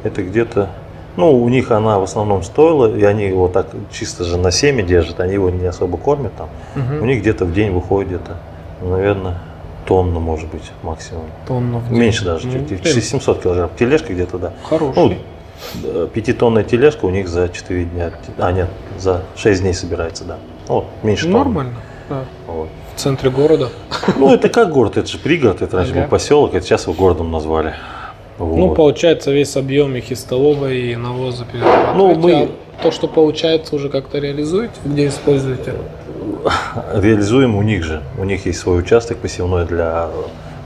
Это где-то, ну, у них она в основном стоила, и они его так чисто же на семя держат, они его не особо кормят там. Мгм. У них где-то в день выходит где-то, наверное, тонна, может быть, максимум. День. Меньше даже, Ну, чуть, блин, 700 килограмм. Тележка где-то, да. Хороший. Ну, Пятитонная тележка у них за 4 дня, а нет, за 6 дней собирается, да. Ну, Вот, меньше тонны. Нормально. Да. Вот. В центре города. Ну, это как город, это же пригород, это раньше Ага. был поселок, это сейчас его городом назвали. Вот. Ну, получается, весь объем их и столовой, и навоза. Ну, мы- А то, что получается, уже как-то реализуете? Где используете? [laughs] Реализуем у них же. У них есть свой участок посевной для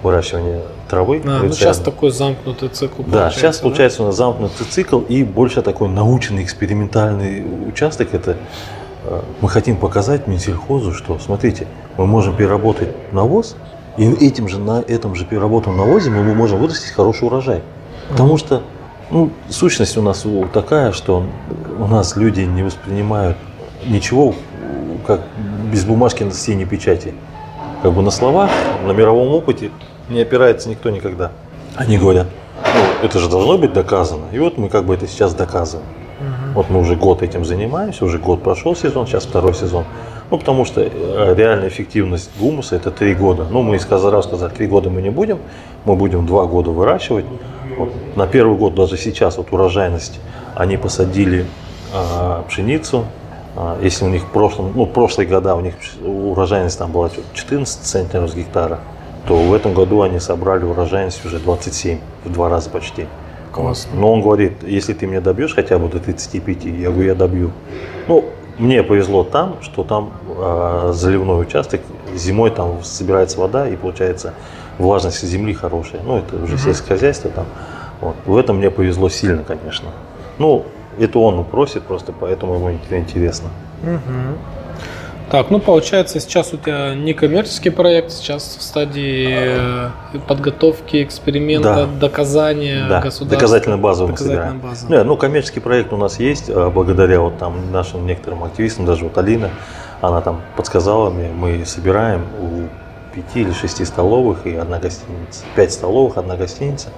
выращивания травы. А, ну, сейчас такой замкнутый цикл Да, сейчас да? получается у нас замкнутый цикл и больше такой научный, экспериментальный участок. Это э, мы хотим показать Минсельхозу, что, смотрите, мы можем переработать навоз, и этим же, на этом же переработанном навозе мы можем вырастить хороший урожай. Потому что ну, сущность у нас такая, что у нас люди не воспринимают ничего как без бумажки на синей печати. Как бы на словах, на мировом опыте не опирается никто никогда. Они говорят, ну, это же должно быть доказано. И вот мы как бы это сейчас доказываем. Вот мы уже год этим занимаемся, уже год прошел сезон, сейчас второй сезон. Ну, потому что э, реальная эффективность гумуса это три года. Ну, мы из Казара сказали, три года мы не будем, мы будем два года выращивать. Вот. На первый год даже сейчас вот урожайность, они посадили а, пшеницу, а, если у них в прошлом, ну, прошлые года у них урожайность там была 14 центнеров с гектара, то в этом году они собрали урожайность уже 27, в два раза почти. Классно. Но он говорит, если ты мне добьешь хотя бы до 35, я говорю, я добью. Ну, мне повезло там, что там э, заливной участок, зимой там собирается вода и получается влажность земли хорошая. Ну, это уже сельское хозяйство там. Вот. В этом мне повезло сильно, конечно. Ну, это он просит просто, поэтому ему интересно. Угу. Так, ну получается сейчас у тебя не коммерческий проект, сейчас в стадии э, подготовки, эксперимента, да. доказания да. государства. Доказательная база мы собираем. База. Нет, ну коммерческий проект у нас есть, а благодаря вот там нашим некоторым активистам, даже вот Алина, она там подсказала мне, мы собираем у пяти или шести столовых и одна гостиница. Пять столовых, одна гостиница.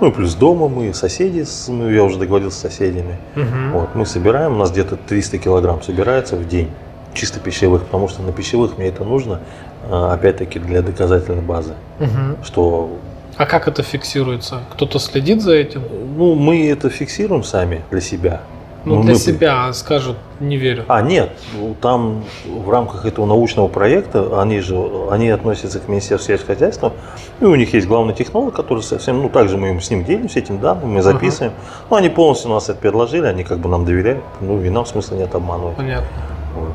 Ну и плюс дома мы, соседи, ну, я уже договорился с соседями. Угу. Вот, мы собираем, у нас где-то 300 килограмм собирается в день. Чисто пищевых, потому что на пищевых мне это нужно, а, опять-таки, для доказательной базы. Угу. Что а как это фиксируется? Кто-то следит за этим? Ну, мы это фиксируем сами для себя. Ну, ну для мы... себя скажут, не верю. А, нет, там в рамках этого научного проекта, они же, они относятся к Министерству сельского хозяйства, и у них есть главный технолог, который совсем, ну, также мы с ним делимся этим данным, мы записываем. Uh-huh. Ну, они полностью нас это предложили, они как бы нам доверяют, ну, и нам смысла нет обманывать. Понятно. Вот.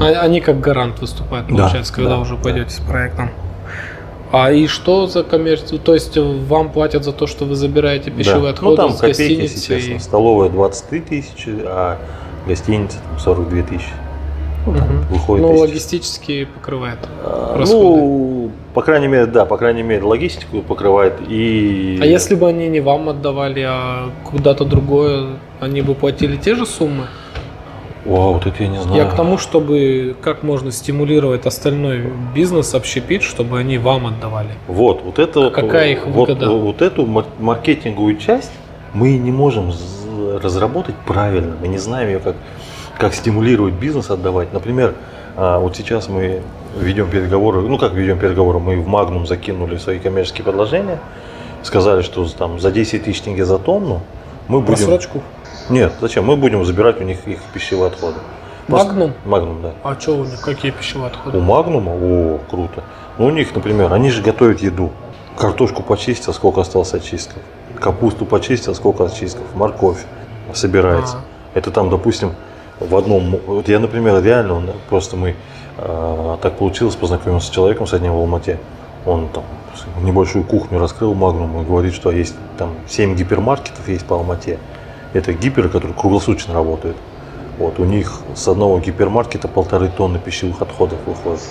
А, они как гарант выступают, получается, да, когда да, уже пойдете да. с проектом. А и что за коммерцию? То есть вам платят за то, что вы забираете пищевые да. отходы ну, там с копейки, гостиницы? И... Столовая 23 тысячи, а гостиница там, 42 тысячи. Ну, угу. выходит ну, логистически покрывает а, Ну, по крайней мере, да, по крайней мере, логистику покрывает и... А если бы они не вам отдавали, а куда-то другое, они бы платили те же суммы? Вау, вот это я не знаю. Я к тому, чтобы как можно стимулировать остальной бизнес, общепит, чтобы они вам отдавали. Вот, вот это Какая их выгода? Вот, вот эту маркетинговую часть мы не можем разработать правильно. Мы не знаем ее как, как стимулировать бизнес отдавать. Например, а, вот сейчас мы ведем переговоры, ну как ведем переговоры, мы в Магнум закинули свои коммерческие предложения, сказали, что там за 10 тысяч тенге за тонну мы будем... Просрочку? Нет, зачем? Мы будем забирать у них их пищевые отходы. Магнум? Магнум, да. А что у них, какие пищевые отходы? У Магнума? О, круто. Ну, у них, например, они же готовят еду. Картошку почистил, сколько осталось очистков. Капусту почистил, сколько очистков. Морковь собирается. А. Это там, допустим, в одном... Вот я, например, реально, просто мы... Э, так получилось, познакомился с человеком с одним в Алмате. Он там небольшую кухню раскрыл Магнум и говорит, что есть там 7 гипермаркетов есть по Алмате. Это гиперы, которые круглосуточно работают. Вот, у них с одного гипермаркета полторы тонны пищевых отходов выходит.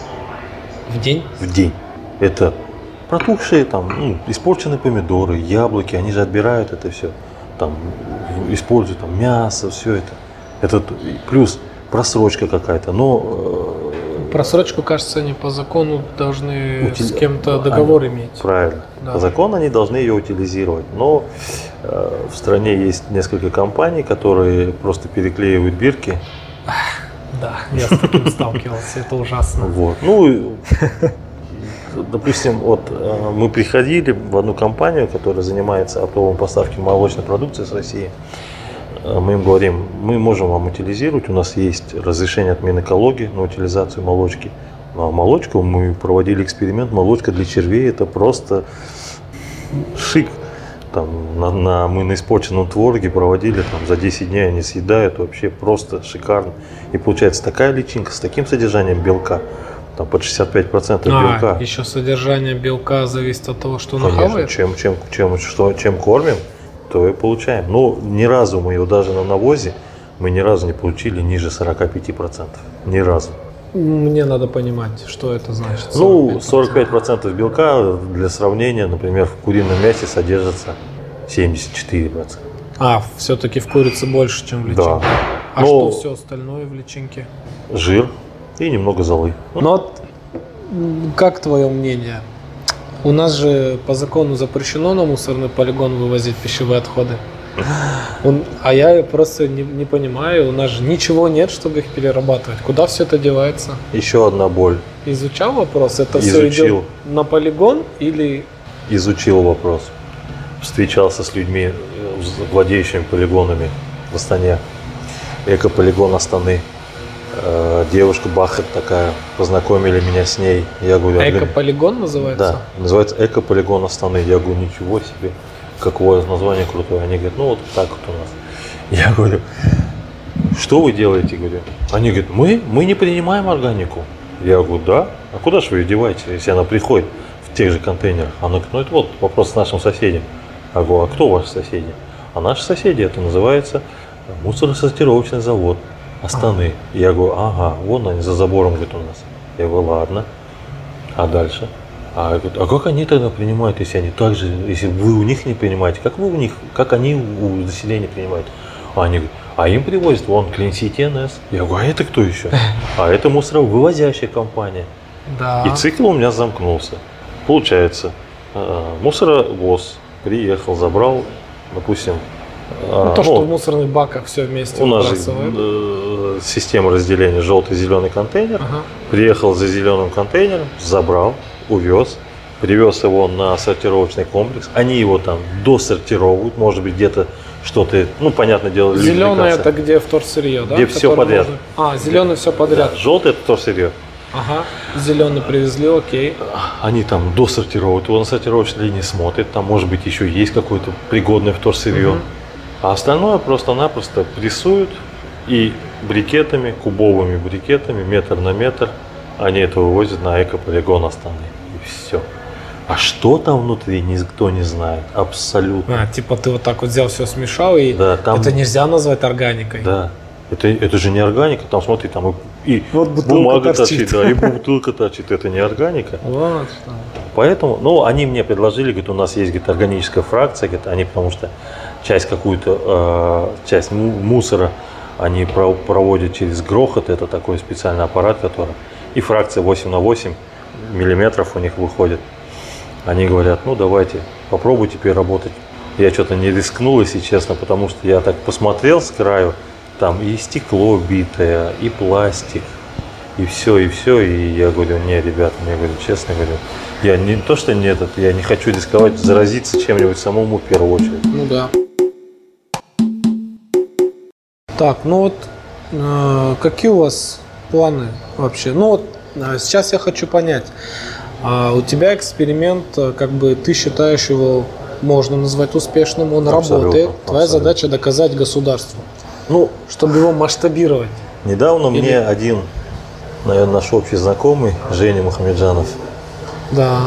В день? В день. Это протухшие, там, ну, испорченные помидоры, яблоки, они же отбирают это все. Там используют там, мясо, все это. Это плюс просрочка какая-то. Но э, Просрочку, кажется, они по закону должны Утили... с кем-то договор они, иметь. Правильно. Да. По закону они должны ее утилизировать. Но э, в стране есть несколько компаний, которые просто переклеивают бирки. Да, я с таким сталкивался, это ужасно. Вот. Ну, допустим, вот э, мы приходили в одну компанию, которая занимается оптовым поставки молочной продукции с России. Э, мы им говорим, мы можем вам утилизировать, у нас есть разрешение от Минэкологии на утилизацию молочки. А молочку мы проводили эксперимент, молочка для червей это просто шик. Там, на, на, мы на испорченном твороге проводили там, за 10 дней, они съедают вообще просто шикарно. И получается такая личинка с таким содержанием белка, там под 65% а, белка. Еще содержание белка зависит от того, что Конечно, нахавает? Чем, чем, чем, что, чем кормим, то и получаем. Но ни разу мы его даже на навозе, мы ни разу не получили ниже 45%. Ни разу. Мне надо понимать, что это значит. 45%. Ну, 45% белка для сравнения, например, в курином мясе содержится 74%. А, все-таки в курице больше, чем в личинке. Да. А Но что все остальное в личинке? Жир и немного золы. Ну вот, как твое мнение? У нас же по закону запрещено на мусорный полигон вывозить пищевые отходы. Он- а я просто не, не понимаю, у нас же ничего нет, чтобы их перерабатывать. Куда все это девается? Еще одна боль. Изучал вопрос? Это все Изучил. идет на полигон или... Изучил вопрос. Встречался с людьми, э, владеющими полигонами в Астане. Экополигон Астаны. Э, Девушка Бахет такая, познакомили меня с ней. Я говорю, «Органи- Экополигон называется? Да, называется Экополигон Астаны. Я говорю, ничего себе, какое название крутое. Они говорят, ну вот так вот у нас. Я говорю, что вы делаете, говорю. Они говорят, мы, мы не принимаем органику. Я говорю, да, а куда же вы ее деваете, если она приходит в тех же контейнерах? Она говорит, ну это вот вопрос с нашим соседям. Я говорю, а кто ваши соседи? А наши соседи, это называется мусоросортировочный завод Астаны. Я говорю, ага, вон они за забором, говорит, у нас. Я говорю, ладно. А дальше? А, я говорю, а как они тогда принимают, если они так же, если вы у них не принимаете, как вы у них, как они у населения принимают? А они говорят, а им привозят вон NS. Я говорю, а это кто еще? [laughs] А это мусоровывозящая компания. Да. И цикл у меня замкнулся. Получается, э, мусоровоз приехал, забрал, допустим, Ну, то, что ну, в мусорных баках все вместе у нас же э, система разделения желтый-зеленый контейнер. Ага. Приехал за зеленым контейнером, забрал, увез, привез его на сортировочный комплекс. Они его там досортировывают, может быть, где-то что-то, ну, понятное дело, Зеленое это где вторсырье, да? Где Которое подряд. можно- А, зеленый все подряд. Да, желтый это вторсырье. Ага. Зеленый привезли, окей. Они там досортировывают его на сортировочной линии, смотрят, там может быть еще есть какое-то пригодное вторсырье. Мгм. А остальное просто-напросто прессуют и брикетами, кубовыми брикетами, метр на метр, они это вывозят на экополигон Астаны. И все. А что там внутри, никто не знает. Абсолютно. А, типа ты вот так вот взял, все смешал, и Да, там, это нельзя назвать органикой. да. Это, это же не органика, там смотри, там и, и Вот бутылка бумага торчит. торчит, да, и бутылка торчит, это не органика. Вот что. Поэтому, ну, они мне предложили, говорят, у нас есть, говорит, органическая фракция, говорит, они потому что часть какую-то, э, часть му- мусора они про- проводят через грохот, это такой специальный аппарат, который, и фракция 8 на 8 миллиметров у них выходит. Они говорят, ну, давайте, попробуйте переработать. Я что-то не рискнул, если честно, потому что я так посмотрел с краю, там и стекло битое, и пластик, и все, и все. И я говорю, не, ребята, я говорю, честно говорю, я не то, что не этот, я не хочу рисковать, заразиться чем-нибудь самому в первую очередь. Ну да. Так, ну вот э, какие у вас планы вообще? Ну вот э, сейчас я хочу понять. А у тебя эксперимент, э, как бы ты считаешь его можно назвать успешным, он Абсолютно, работает. Твоя абсолютно. задача доказать государству, Ну, чтобы его масштабировать. недавно Или- мне один, наверное, наш общий знакомый, Женя Мухамеджанов, Да.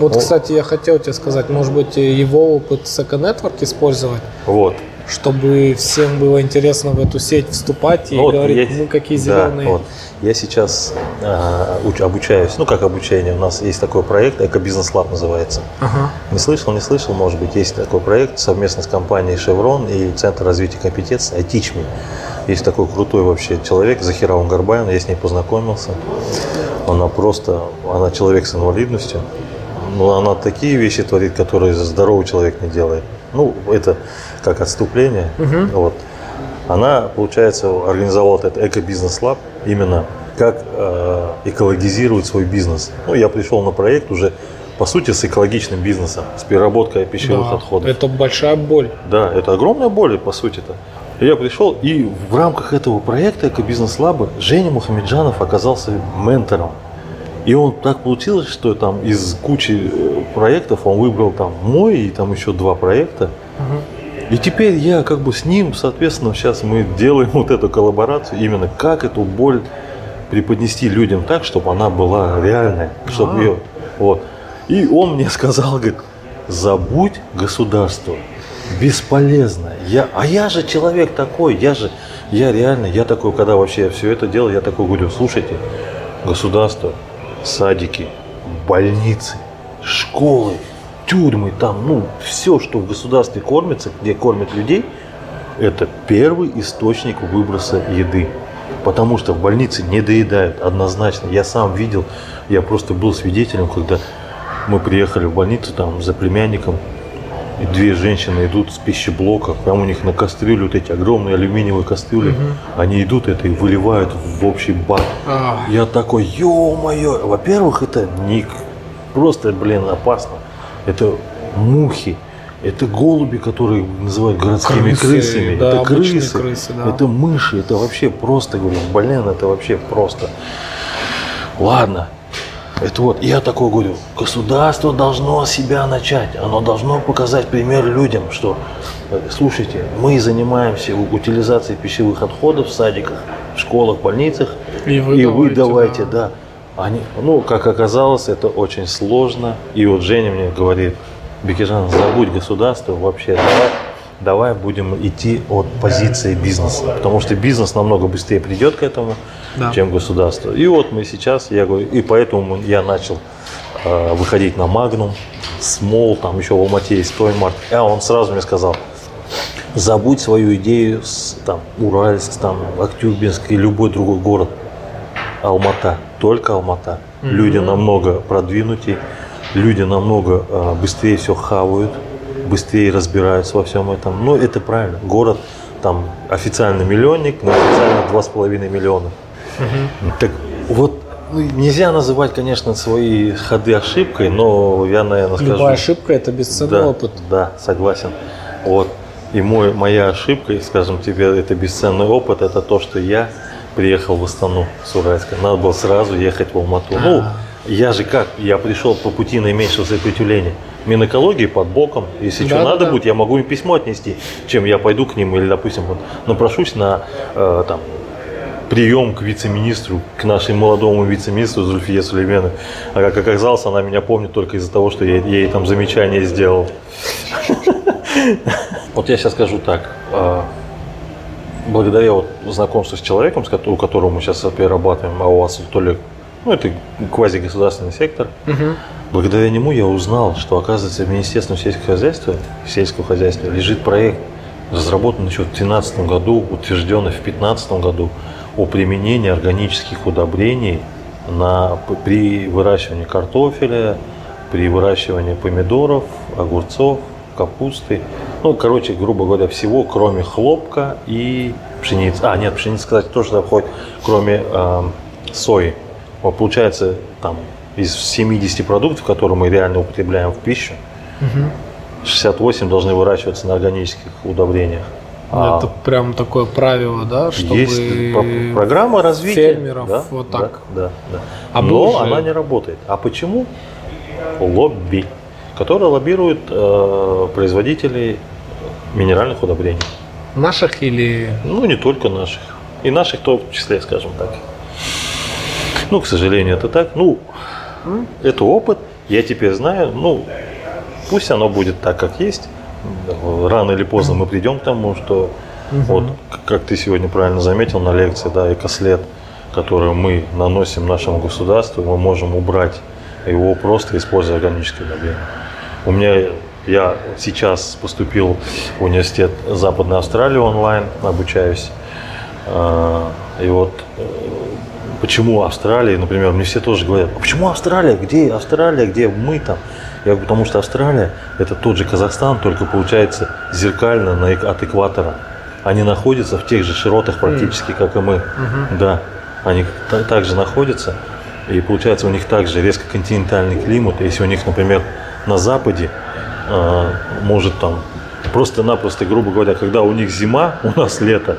Вот, Ну. кстати, я хотел тебе сказать, может быть, его опыт Second Network использовать, вот, чтобы всем было интересно в эту сеть вступать и Ну, вот говорить, я- мы какие да, зеленые. вот. Я сейчас а, уч- обучаюсь, ну как обучение, у нас есть такой проект, Экобизнес Лаб называется. Ага. Не слышал, не слышал, может быть, есть такой проект совместно с компанией Chevron и Центр развития компетенций iTeachMe. Есть такой крутой вообще человек, Захира Унгарбаян, я с ней познакомился. Она просто, она человек с инвалидностью, но она такие вещи творит, которые здоровый человек не делает. Ну, это как отступление. Вот. Она, получается, организовала этот эко-бизнес-лаб именно как э, экологизировать свой бизнес. Ну, я пришел на проект уже, по сути, с экологичным бизнесом, с переработкой пищевых Да, отходов. Это большая боль. Да, это огромная боль, по сути-то. Я пришел, и в рамках этого проекта «Эко-бизнес лаба» Женя Мухамеджанов оказался ментором. И он так получилось, что там из кучи э, проектов он выбрал там мой и там еще два проекта. И теперь я как бы с ним, соответственно, сейчас мы делаем вот эту коллаборацию, именно как эту боль преподнести людям так, чтобы она была реальная, чтобы А. ее, вот. И он мне сказал, говорит, забудь государство, бесполезно. Я, а я же человек такой, я же, я реально, я такой, когда вообще все это делал, я такой говорю, слушайте, государство, садики, больницы, школы, тюрьмы, там, ну, все, что в государстве кормится, где кормят людей, это первый источник выброса еды. Потому что в больнице не доедают однозначно. Я сам видел, я просто был свидетелем, когда Мы приехали в больницу там за племянником, и две женщины идут с пищеблока, прям у них на кастрюлю вот эти огромные алюминиевые кастрюли, Мгм. они идут это и выливают в общий бак. А, Я такой, ё-моё, во-первых, это не просто, блин, опасно. Это мухи, это голуби, которые называют городскими Крысы, крысами, да, это крысы, крысы, да. это мыши, это вообще просто, говорю, блин, это вообще просто. Ладно, это вот, я такой говорю, государство должно себя начать, оно должно показать пример людям, что, э, слушайте, мы занимаемся утилизацией пищевых отходов в садиках, в школах, больницах, И вы и вы давайте, давайте, да. да. Они, ну, как оказалось, это очень сложно. И вот Женя мне говорит, Бекежан, забудь государство вообще, давай, давай будем идти от позиции бизнеса. Потому что бизнес намного быстрее придет к этому, Да. чем государство. И вот мы сейчас, я говорю, и поэтому я начал э, выходить на Магнум, Смол, там еще в Алмате есть Тоймарт. А он сразу мне сказал, забудь свою идею с там, Уральск, там, Актюбинск и любой другой город. Алмата, только Алмата. Мгм. Люди намного продвинутее, люди намного э, быстрее все хавают, быстрее разбираются во всем этом. Но это правильно. Город там официально миллионник, но официально два с половиной миллиона. Так вот, ну, нельзя называть, конечно, свои ходы ошибкой, но я, наверное, скажу... Любая ошибка – это бесценный да, опыт. Да, согласен. Вот. И мой, моя ошибка, скажем тебе, это бесценный опыт, это то, что я приехал в Астану с Уральска. Надо было сразу ехать в Алмату. Ну, А. я же как, я пришел по пути наименьшего сопротивления. Минэкологии под боком. Если что Да, надо да. будет, я могу им письмо отнести, чем я пойду к ним или, допустим, вот, напрошусь на э, там, прием к вице-министру, к нашему молодому вице-министру Зульфие Сулеймену. А как оказалось, она меня помнит только из-за того, что я ей там замечание сделал. [laughs] Вот я сейчас скажу так. Благодаря вот знакомству с человеком, у которого мы сейчас перерабатываем, а у вас то ли, ну это квазигосударственный сектор, Мгм. благодаря нему я узнал, что оказывается в Министерстве сельского хозяйства, сельского хозяйства лежит проект, разработан еще в 2012 году, утвержденный в 2015 году о применении органических удобрений на, при выращивании картофеля, при выращивании помидоров, огурцов, капусты. Ну, короче, грубо говоря, всего, кроме хлопка и пшеницы. А, нет, пшеница, кстати, тоже туда входит, кроме эм, сои. Вот, получается, там, из 70 продуктов, которые мы реально употребляем в пищу, Мгм. 68 должны выращиваться на органических удобрениях. А Это прям такое правило, да, чтобы есть про- программа развития фермеров да, вот да, так. Да, да. А мы Но уже- она не работает. А почему? Лобби, которое лоббирует э, производителей минеральных удобрений. Наших или... Ну, не только наших. И наших в том числе, скажем так. Ну, к сожалению, это так. Ну, это опыт. Я теперь знаю. Ну, пусть оно будет так, как есть. Рано или поздно мы придем к тому, что вот, к- как ты сегодня правильно заметил на лекции, да, экослед, который мы наносим нашему государству, мы можем убрать его просто используя органическое удобрение. У меня я сейчас поступил в университет Западной Австралии онлайн, обучаюсь. А, И вот э, почему Австралия, например, мне все тоже говорят, а почему Австралия, где Австралия, где мы там? Я говорю, потому что Австралия это тот же Казахстан, только получается зеркально на от экватора. Они находятся в тех же широтах практически, как и мы. Да, они та- также находятся. И получается у них также резко континентальный климат. Если у них, например, на западе может там просто-напросто, грубо говоря, когда у них зима, [laughs] у нас лето.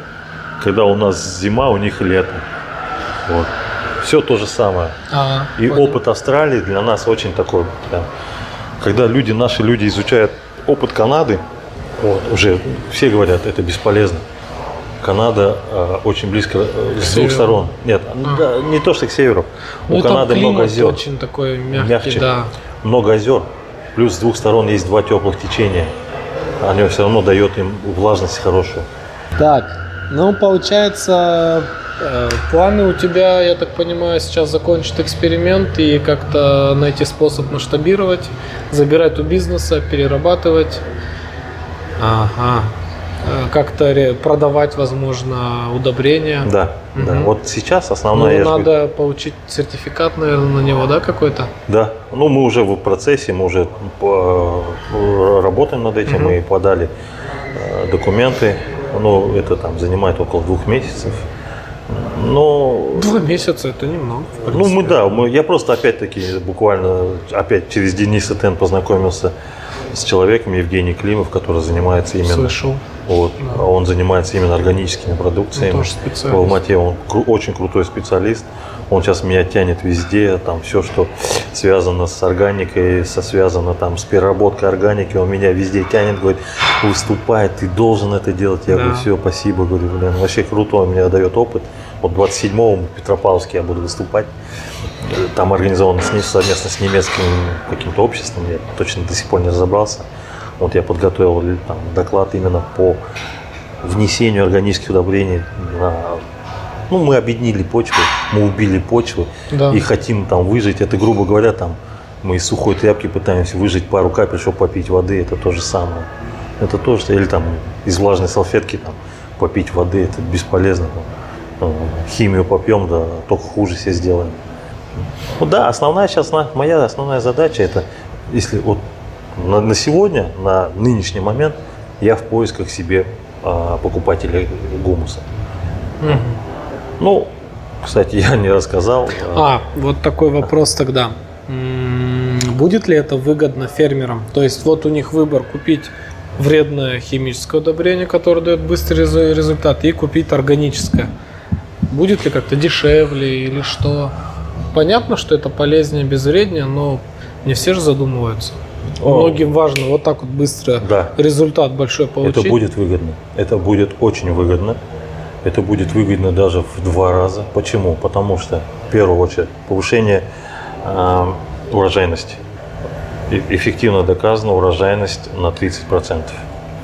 Когда у нас зима, у них лето. Вот. Все то же самое. А, И понял. опыт Австралии для нас очень такой. прям, когда люди, наши люди изучают опыт Канады, вот, уже все говорят, это бесполезно. Канада э, очень близко э, с двух сторон. Нет, да, не то, что к северу. Ну, У Канады много озер. очень такой мягкий, Мягче. да. Много озер. Плюс с двух сторон есть два теплых течения. Оно все равно дает им влажность хорошую. Так, ну, получается, э, планы у тебя, я так понимаю, сейчас закончить эксперимент и как-то найти способ масштабировать, забирать у бизнеса, перерабатывать. Ага. Э, как-то продавать, возможно, удобрения. Да, да. Мгм. Вот сейчас Ну, основная... я же говорю, надо получить сертификат, наверное, на него, да, какой-то? Да, ну мы уже в процессе, мы уже э, работаем над этим, Мгм. мы подали э, документы, ну это там занимает около двух месяцев. Но Два месяца это немного. ну мы да, мы, я просто опять-таки буквально опять через Дениса Тен познакомился с человеком Евгений Климов, который занимается именно Слышал. Вот, Да. он занимается именно органическими продукциями. Он В. Алмате он кру- очень крутой специалист. Он сейчас меня тянет везде, там все, что связано с органикой, со, связано там с переработкой органики, он меня везде тянет, говорит, выступай, ты должен это делать. Я Да. говорю, все, спасибо, говорю, блин, вообще круто, он мне дает опыт. Вот 27-го в Петропавловске я буду выступать. Там организовано с ним, совместно с немецким каким-то обществом, я точно до сих пор не разобрался. Вот я подготовил там, доклад именно по внесению органических удобрений на ну, мы объединили почву, мы убили почву Да. и хотим там выжить. Это, грубо говоря, там мы из сухой тряпки пытаемся выжить пару капель, чтобы попить воды. Это то же самое. Это то же, или там из влажной салфетки там попить воды, это бесполезно. Там, э, химию попьем, да, только хуже себе сделаем. Ну да, основная сейчас, моя основная задача это, если вот на, на сегодня, на нынешний момент, я в поисках себе а, покупателей гумуса. Мгм. Ну, кстати, [laughs] я не рассказал. А, вот такой вопрос тогда. Будет ли это выгодно фермерам? То есть вот у них выбор купить вредное химическое удобрение, которое дает быстрый резу- результат, и купить органическое. Будет ли как-то дешевле или что? Понятно, что это полезнее, безвреднее, но не все же задумываются. О. Многим важно вот так вот быстро Да. результат большой получить. Это будет выгодно. Это будет очень выгодно. Это будет выгодно даже в два раза. Почему? Потому что, в первую очередь, повышение э, урожайности. Эффективно доказана урожайность на 30%.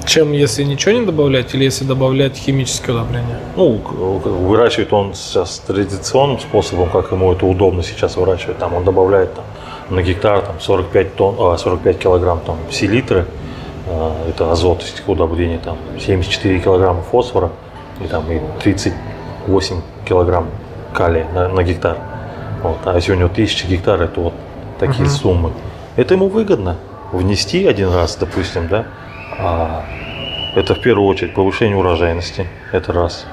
Чем если ничего не добавлять или если добавлять химическое удобрение? Ну, выращивает он сейчас традиционным способом, как ему это удобно сейчас выращивать. Там он добавляет там, на гектар там, 45, тонн, а, 45 килограмм там, селитры, а, это азот из удобрений, там, 74 килограмма фосфора и, там, и 38 килограмм калия на, на гектар. Вот. А если у него 1000 гектар, это вот такие Мгм. суммы. Это ему выгодно внести один раз, допустим, да, а это в первую очередь повышение урожайности, это раз.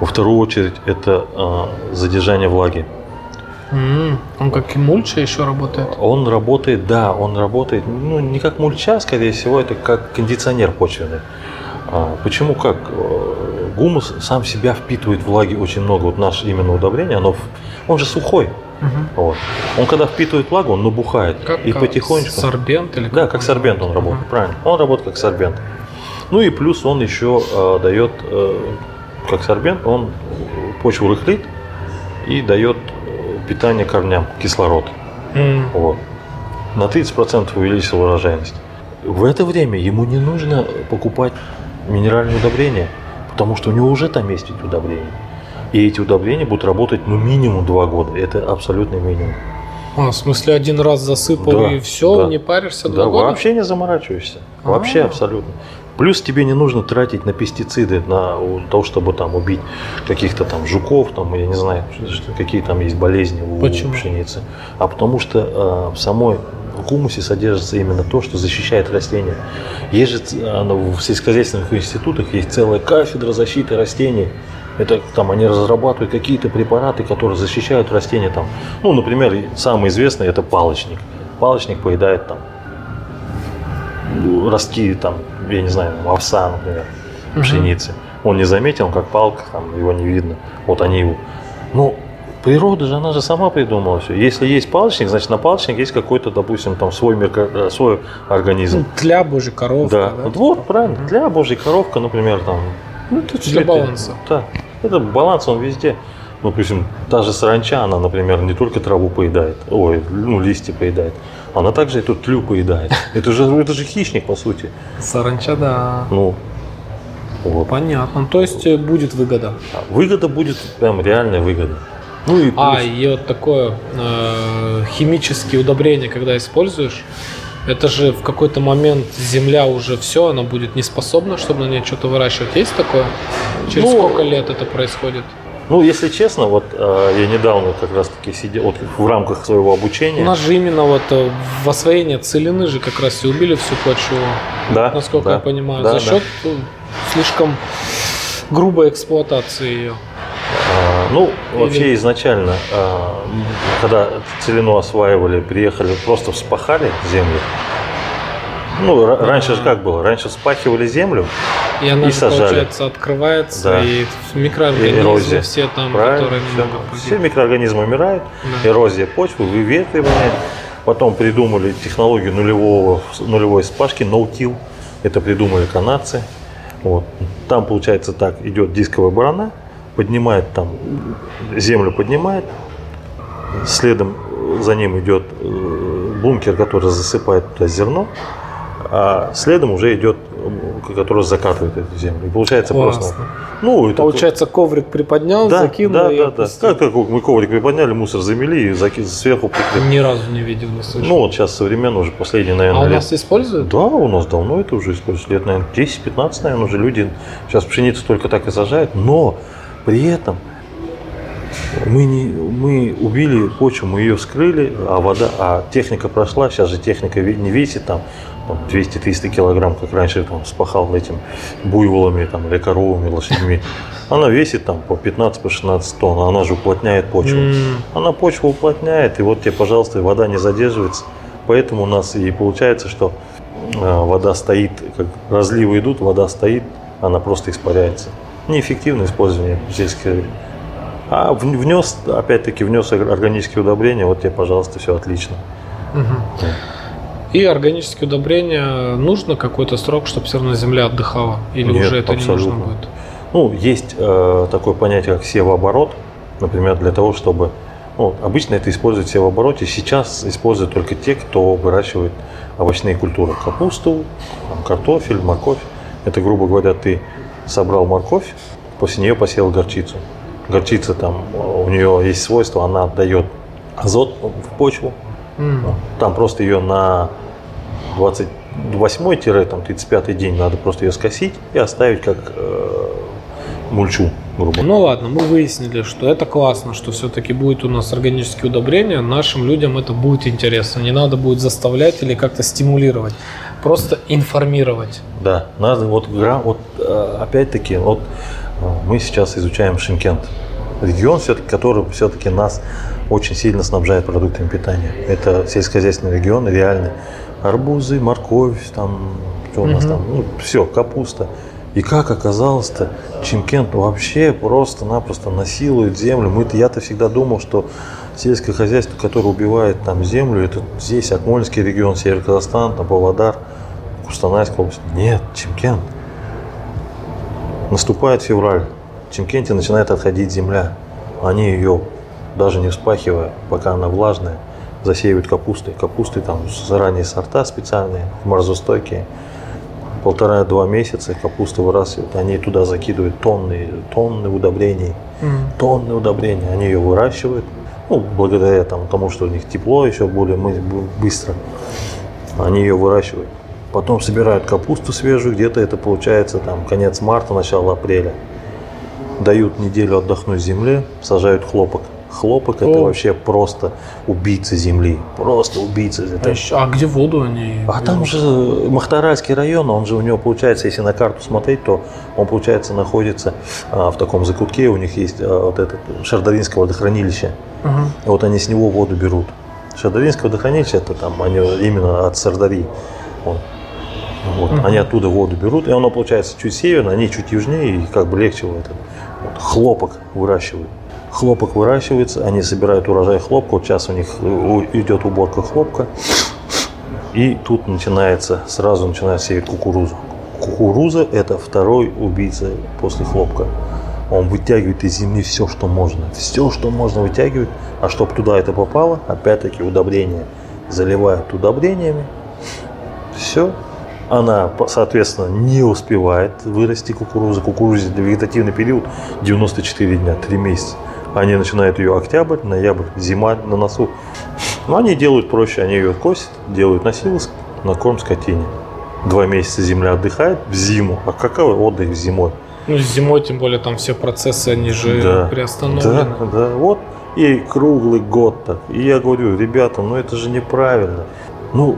Во вторую очередь это а, задержание влаги. М, Он как и мульча еще работает. Он работает, да, он работает, ну не как мульча, скорее всего, это как кондиционер почвенный. А, почему как? Э, Гумус сам себя впитывает влаги очень много. Вот наше именно удобрение, оно, он же сухой. Мгм. Вот. Он когда впитывает влагу, он набухает. Как и а, потихонечку. Сорбент или Да, как сорбент он работает, правильно. Он работает как сорбент. Ну и плюс он еще э, дает, э, как сорбент, он почву рыхлит и дает э, питание корням, кислород. М, Вот. На 30% увеличил урожайность. В это время ему не нужно покупать минеральные удобрения, потому что у него уже там есть эти удобрения. И эти удобрения будут работать ну минимум два года. Это абсолютный минимум. А, в смысле, один раз засыпал Да, и все, да. не паришься Да, два года? вообще не заморачиваешься. Вообще А. абсолютно. Плюс тебе не нужно тратить на пестициды, на то, чтобы там убить каких-то там жуков, там, я не знаю, какие там есть болезни у Почему? пшеницы. А потому что э, в самой гумусе содержится именно то, что защищает растения. Есть же ц- оно в сельскохозяйственных институтах есть целая кафедра защиты растений. Это там они разрабатывают какие-то препараты, которые защищают растения там. Ну, например, самый известный это палочник. Палочник поедает там ростки там, я не знаю, овса, например, пшеницы. Он не заметил, как палка, там его не видно. Вот они его. Ну, природа же, она же сама придумала все. Если есть палочник, значит на палочник есть какой-то, допустим, там свой, микро- э, свой организм. Ну, тля божья коровка, да. да? Вот, вот, правильно. Для божьей коровка, например, там. Ну, это Для это- баланса. Да. Это баланс, он везде. Ну, допустим, та же саранча, она, например, не только траву поедает, ой, ну, листья поедает, она также эту тлю поедает. [laughs] Это же, это же хищник, по сути. Саранча, да. Ну, вот. Понятно. То есть э, будет выгода. А Выгода будет прям реальная выгода. Ну и плюс- А, и вот такое э, химические удобрения, когда используешь, Это же в какой-то момент земля уже все, она будет не способна, чтобы на ней что-то выращивать. Есть такое? Через Ну, сколько лет это происходит? Ну, если честно, вот э, я недавно как раз-таки сидел вот, в рамках своего обучения. У нас же именно вот э, в освоение целины же как раз и убили всю почву, да, насколько да, я понимаю, да, за да. счет э, слишком грубой эксплуатации ее. Ну, вообще Или- изначально, а, когда целину осваивали, приехали, просто вспахали землю. Ну, ра- раньше же как было? Раньше вспахивали землю, И она И же, сажали. получается, открывается, Да. и и микроорганизмы эрозия. все там, Правильно? которые все, немного все микроорганизмы умирают, Да. эрозия почвы, выветривание. Потом придумали технологию нулевого, нулевой вспашки, no-till. Это придумали канадцы. Вот. Там, получается, так, идет дисковая барана, поднимает там, землю поднимает, следом за ним идет э, бункер, который засыпает туда зерно, а следом уже идет, который закатывает эту землю. И получается Классно. просто... Ну, это Получается, коврик приподнял, да, закинул да, и да, да. Как, как мы коврик приподняли, мусор замели и заки- сверху прикрыли. Ни разу не видел, не слышал. Ну, вот сейчас современно уже последние, а наверное, у лет. нас используют? Да, у нас давно это уже используют. Лет, наверное, 10-15, наверное, уже люди сейчас пшеницу только так и сажают. Но при этом мы, не, мы убили почву, мы ее вскрыли, а вода, а техника прошла, сейчас же техника не весит там, там 200-300 килограмм, как раньше там спахал этим буйволами там, или коровами, лошадьми. Она весит там по 15-16 тонн, а она же уплотняет почву. Она почву уплотняет, и вот тебе, пожалуйста, и вода не задерживается. Поэтому у нас и получается, что э, вода стоит, как разливы идут, вода стоит, она просто испаряется. Неэффективное использование сельской А внес, опять-таки, внес органические удобрения, вот тебе, пожалуйста, все отлично. мгм. И органические удобрения нужно какой-то срок, чтобы все равно земля отдыхала? Или Нет, уже это не абсолютно. нужно будет? Ну, есть э, такое понятие, как севооборот, например, для того, чтобы... Ну, обычно это используют в севообороте, сейчас используют только те, кто выращивает овощные культуры. Капусту, картофель, морковь. Это, грубо говоря, ты собрал морковь, после нее посеял горчицу. Горчица там, у нее есть свойство, она отдает азот в почву. Там просто ее на 28-35 день надо просто ее скосить и оставить как э, мульчу, грубо. Ну ладно, мы выяснили, что это классно, что все-таки будет у нас органические удобрения. Нашим людям это будет интересно. Не надо будет заставлять или как-то стимулировать. Просто информировать. Да, надо вот, вот э, опять-таки, вот э, мы сейчас изучаем Шимкент. Регион, все-таки, который все-таки нас очень сильно снабжает продуктами питания. Это сельскохозяйственный регион, реально. Арбузы, морковь, там, что у нас Мгм. там, ну, все, капуста. И как оказалось-то, Чимкент вообще просто-напросто насилует землю. Мы-то, я-то всегда думал, что сельское хозяйство, которое убивает там землю, это здесь Акмольский регион, Север Казахстан, там Павлодар, Кустанайская область. Нет, Чимкент. Наступает февраль. В Чимкенте начинает отходить земля. Они ее, даже не вспахивая, пока она влажная, засеивают капустой. Капусты там заранее сорта специальные, морозостойкие. Полтора-два месяца капуста выращивают. Они туда закидывают тонны, тонны удобрений. Тонны удобрений. Они ее выращивают. Ну, благодаря там, тому, что у них тепло еще более быстро. Они ее выращивают. Потом собирают капусту свежую, где-то это получается там конец марта, начало апреля. Дают неделю отдохнуть земле, сажают хлопок. Хлопок это О. вообще просто убийца земли. Просто убийца. А, Это- еще- а где воду они? а там же Махтаральский район, он же у него получается, если на карту смотреть, то он получается находится а, в таком закутке, у них есть а, вот это Шардаринское водохранилище. И вот они с него воду берут. Шардаринское водохранилище, это там они именно от Сардари. Вот. Вот. Они оттуда воду берут, и оно получается чуть северно, они чуть южнее, и как бы легче вот этот. Вот. Хлопок выращивают. Хлопок выращивается, они собирают урожай хлопка, вот сейчас у них идет уборка хлопка, и тут начинается, сразу начинают сеять кукурузу. Кукуруза – это второй убийца после хлопка. Он вытягивает из земли все, что можно. Все, что можно вытягивать. А чтобы туда это попало, опять-таки удобрения. Заливают удобрениями. Все. Она, соответственно, не успевает вырасти кукуруза. Кукурузе вегетативный период 94 дня, 3 месяца. Они начинают ее октябрь, ноябрь, зима на носу. Но они делают проще, они ее косят, делают на силос, на корм скотине. Два месяца земля отдыхает в зиму. А какой отдых зимой? Ну, зимой, тем более, там все процессы, они же Да. приостановлены. Да, да, вот. И круглый год так. И я говорю, ребята, ну это же неправильно. Ну,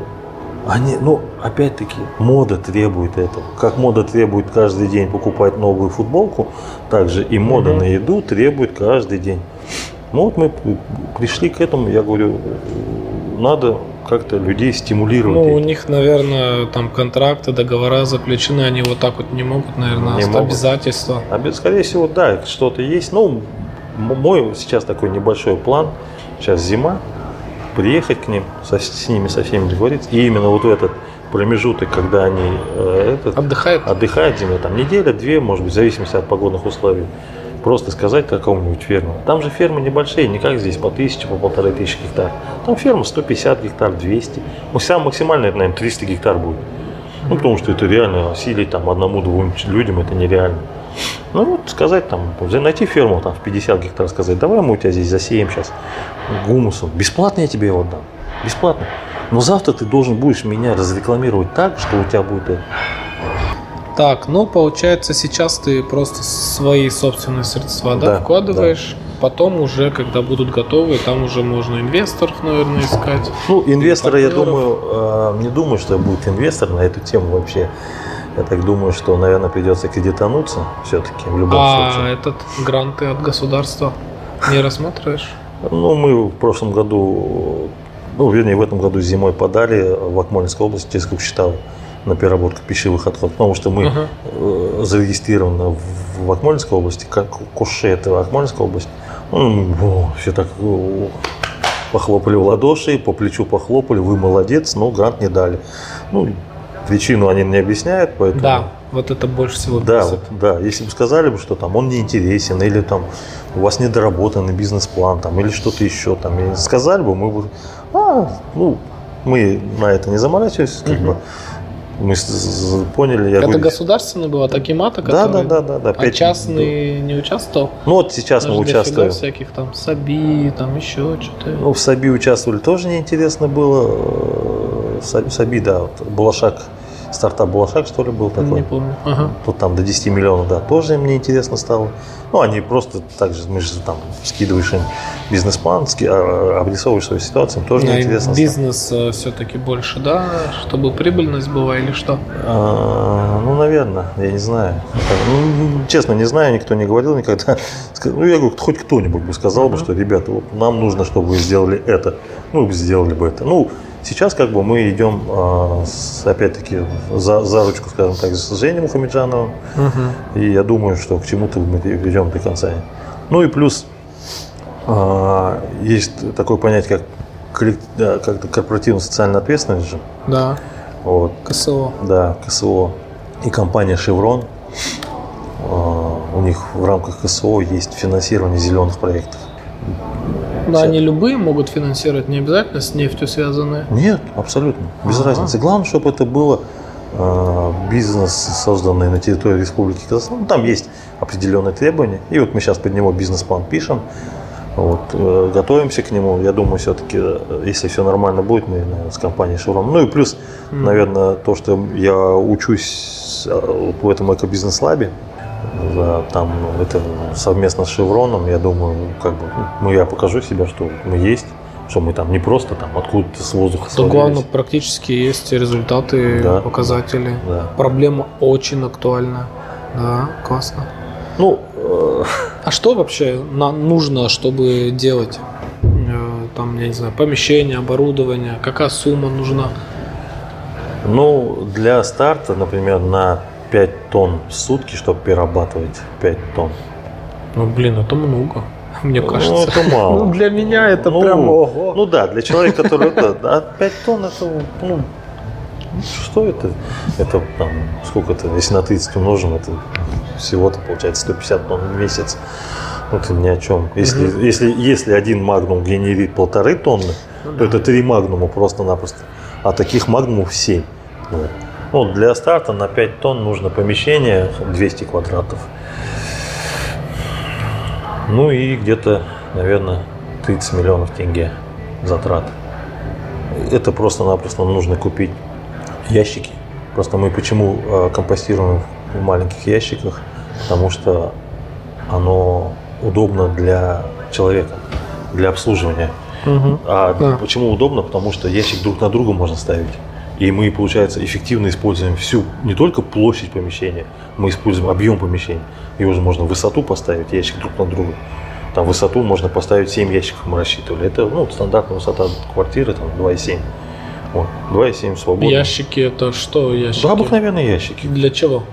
они, ну, опять-таки, мода требует этого. Как мода требует каждый день покупать новую футболку, так же и мода Мгм. на еду требует каждый день. Ну вот мы пришли к этому, я говорю, надо как-то людей стимулировать. Ну, у них, наверное, там контракты, договора заключены, они вот так вот не могут, наверное, Не могут. обязательства. А скорее всего, да, что-то есть. Ну, мой сейчас такой небольшой план. Сейчас зима. Приехать к ним, со- с ними со всеми договориться. И именно вот в этот промежуток, когда они э, этот, Отдыхает? отдыхают зимой, там неделя, две, может быть, в зависимости от погодных условий. Просто сказать какому-нибудь фермеру. Там же фермы небольшие, не как здесь, по тысяче, по полторы тысячи гектар. Там ферма 150 гектар, 200. Ну, вся максимально, это, наверное, 300 гектар будет. Ну, потому что это реально осилить там одному-двум людям это нереально. Ну, вот сказать там, найти ферму там в 50 гектар, сказать, давай мы у тебя здесь засеем сейчас гумусом. Бесплатно я тебе его отдам. Бесплатно. Но завтра ты должен будешь меня разрекламировать так, что у тебя будет это. Так, ну, получается, сейчас ты просто свои собственные средства, да, Да, вкладываешь, потом уже, когда будут готовы, там уже можно инвесторов, наверное, искать. Ну, инвестора, я думаю, э, не думаю, что будет инвестор на эту тему вообще. Я так думаю, что, наверное, придется кредитануться все-таки в любом А случае. этот гранты от государства не рассматриваешь? Ну, мы в прошлом году, ну, вернее, в этом году зимой подали в Акмолинской области, через Кукчетау, на переработку пищевых отходов, потому что мы э, зарегистрированы в, Акмолинской области, как Куше, это Акмолинская область. Ну, все так похлопали в ладоши, по плечу похлопали, вы молодец, но грант не дали. Ну, причину они не объясняют, поэтому... Да, вот это больше всего Да, вот, да. Если бы сказали бы, что там он не интересен, или там у вас недоработанный бизнес-план, там, или что-то еще, там, и сказали бы, мы бы, а, ну, мы на это не заморачивались, как бы, мы поняли, я Это говорю, государственный был, а Такимата, да, да, который... да, да, да, А пять- частный не участвовал? Ну вот сейчас мы Даже дофига участвуем. всяких там Саби, там еще что-то. Ну, в Саби участвовали, тоже неинтересно было. Э, Са- Саби, да, вот, Булашак, стартап Булашак, что ли, был такой. Не помню. Ага. Тут там до 10 миллионов, да, тоже мне интересно стало. Ну, они просто так же, мы же там скидываешь им бизнес-план, ски- а, обрисовываешь свою ситуацию, им тоже Да, и неинтересно стало. бизнес все-таки больше, да, чтобы прибыльность была или что? А, ну, наверное, я не знаю. Это, ну, честно, не знаю, никто не говорил никогда. [laughs] Ну, я говорю, хоть кто-нибудь бы сказал бы, что, ребята, вот нам нужно, чтобы вы сделали это. Ну, сделали бы это. Ну, сейчас как бы мы идем, а, опять-таки, за, за ручку, скажем так, с Женей Мухамеджановым. И я думаю, что к чему-то мы идем до конца. Ну и плюс а, есть такое понятие, как, как корпоративная социальная ответственность же. Да, Вот. КСО. Да, КСО. И компания Chevron, а, у них в рамках КСО есть финансирование зеленых проектов. Но Вся- они любые могут финансировать, не обязательно с нефтью связанные. Нет, абсолютно, без Ага. разницы. Главное, чтобы это было а, бизнес, созданный на территории Республики Казахстан. Ну, Там есть определенные требования. И вот мы сейчас под него бизнес-план пишем. Вот, э, готовимся к нему. Я думаю, все-таки, если все нормально будет, мы наверное, с компанией Chevron. Ну и плюс, Мгм. наверное, то, что я учусь э, вот в этом экобизнес-лабе, да, там ну, это совместно с Шевроном, я думаю, как бы, ну, я покажу себя, что мы есть, что мы там не просто там откуда-то с воздуха свалились. главное, практически есть результаты, Да. показатели. Да. Проблема очень актуальна. Да, классно. Ну, э, А что вообще на- нужно, чтобы делать? Э, Там, я не знаю, помещение, оборудование, какая сумма нужна? ну, для старта, например, на 5 тонн в сутки, чтобы перерабатывать 5 тонн. Ну, блин, это много, [laughs] мне Ну, кажется. это мало. [laughs] Ну, для меня это Ну, прям ого. Ну да, для человека, который это, а 5 тонн это, ну, что это? Это там, сколько это, если на 30 умножим, это всего-то получается 150 тонн в месяц. Ну, Это ни о чем. Если, если, если один магнум генерит полторы тонны, то это три магнума просто-напросто. А таких магнумов 7. Вот. Ну, для старта на 5 тонн нужно помещение 200 квадратов. Ну и где-то, наверное, 30 миллионов тенге затрат. Это просто-напросто нужно купить ящики. Просто мы почему э, компостируем в маленьких ящиках? Потому что оно удобно для человека, для обслуживания. Мгм. А Да. почему удобно? Потому что ящик друг на друга можно ставить. И мы, получается, эффективно используем всю, не только площадь помещения, мы используем объем помещения. Его же можно высоту поставить, ящик друг на друга. Там высоту можно поставить 7 ящиков мы рассчитывали. Это ну, стандартная высота квартиры, там 2,7. Вот, 2,7 свободно. Ящики это что ящики? Да, обыкновенные ящики. Для чего?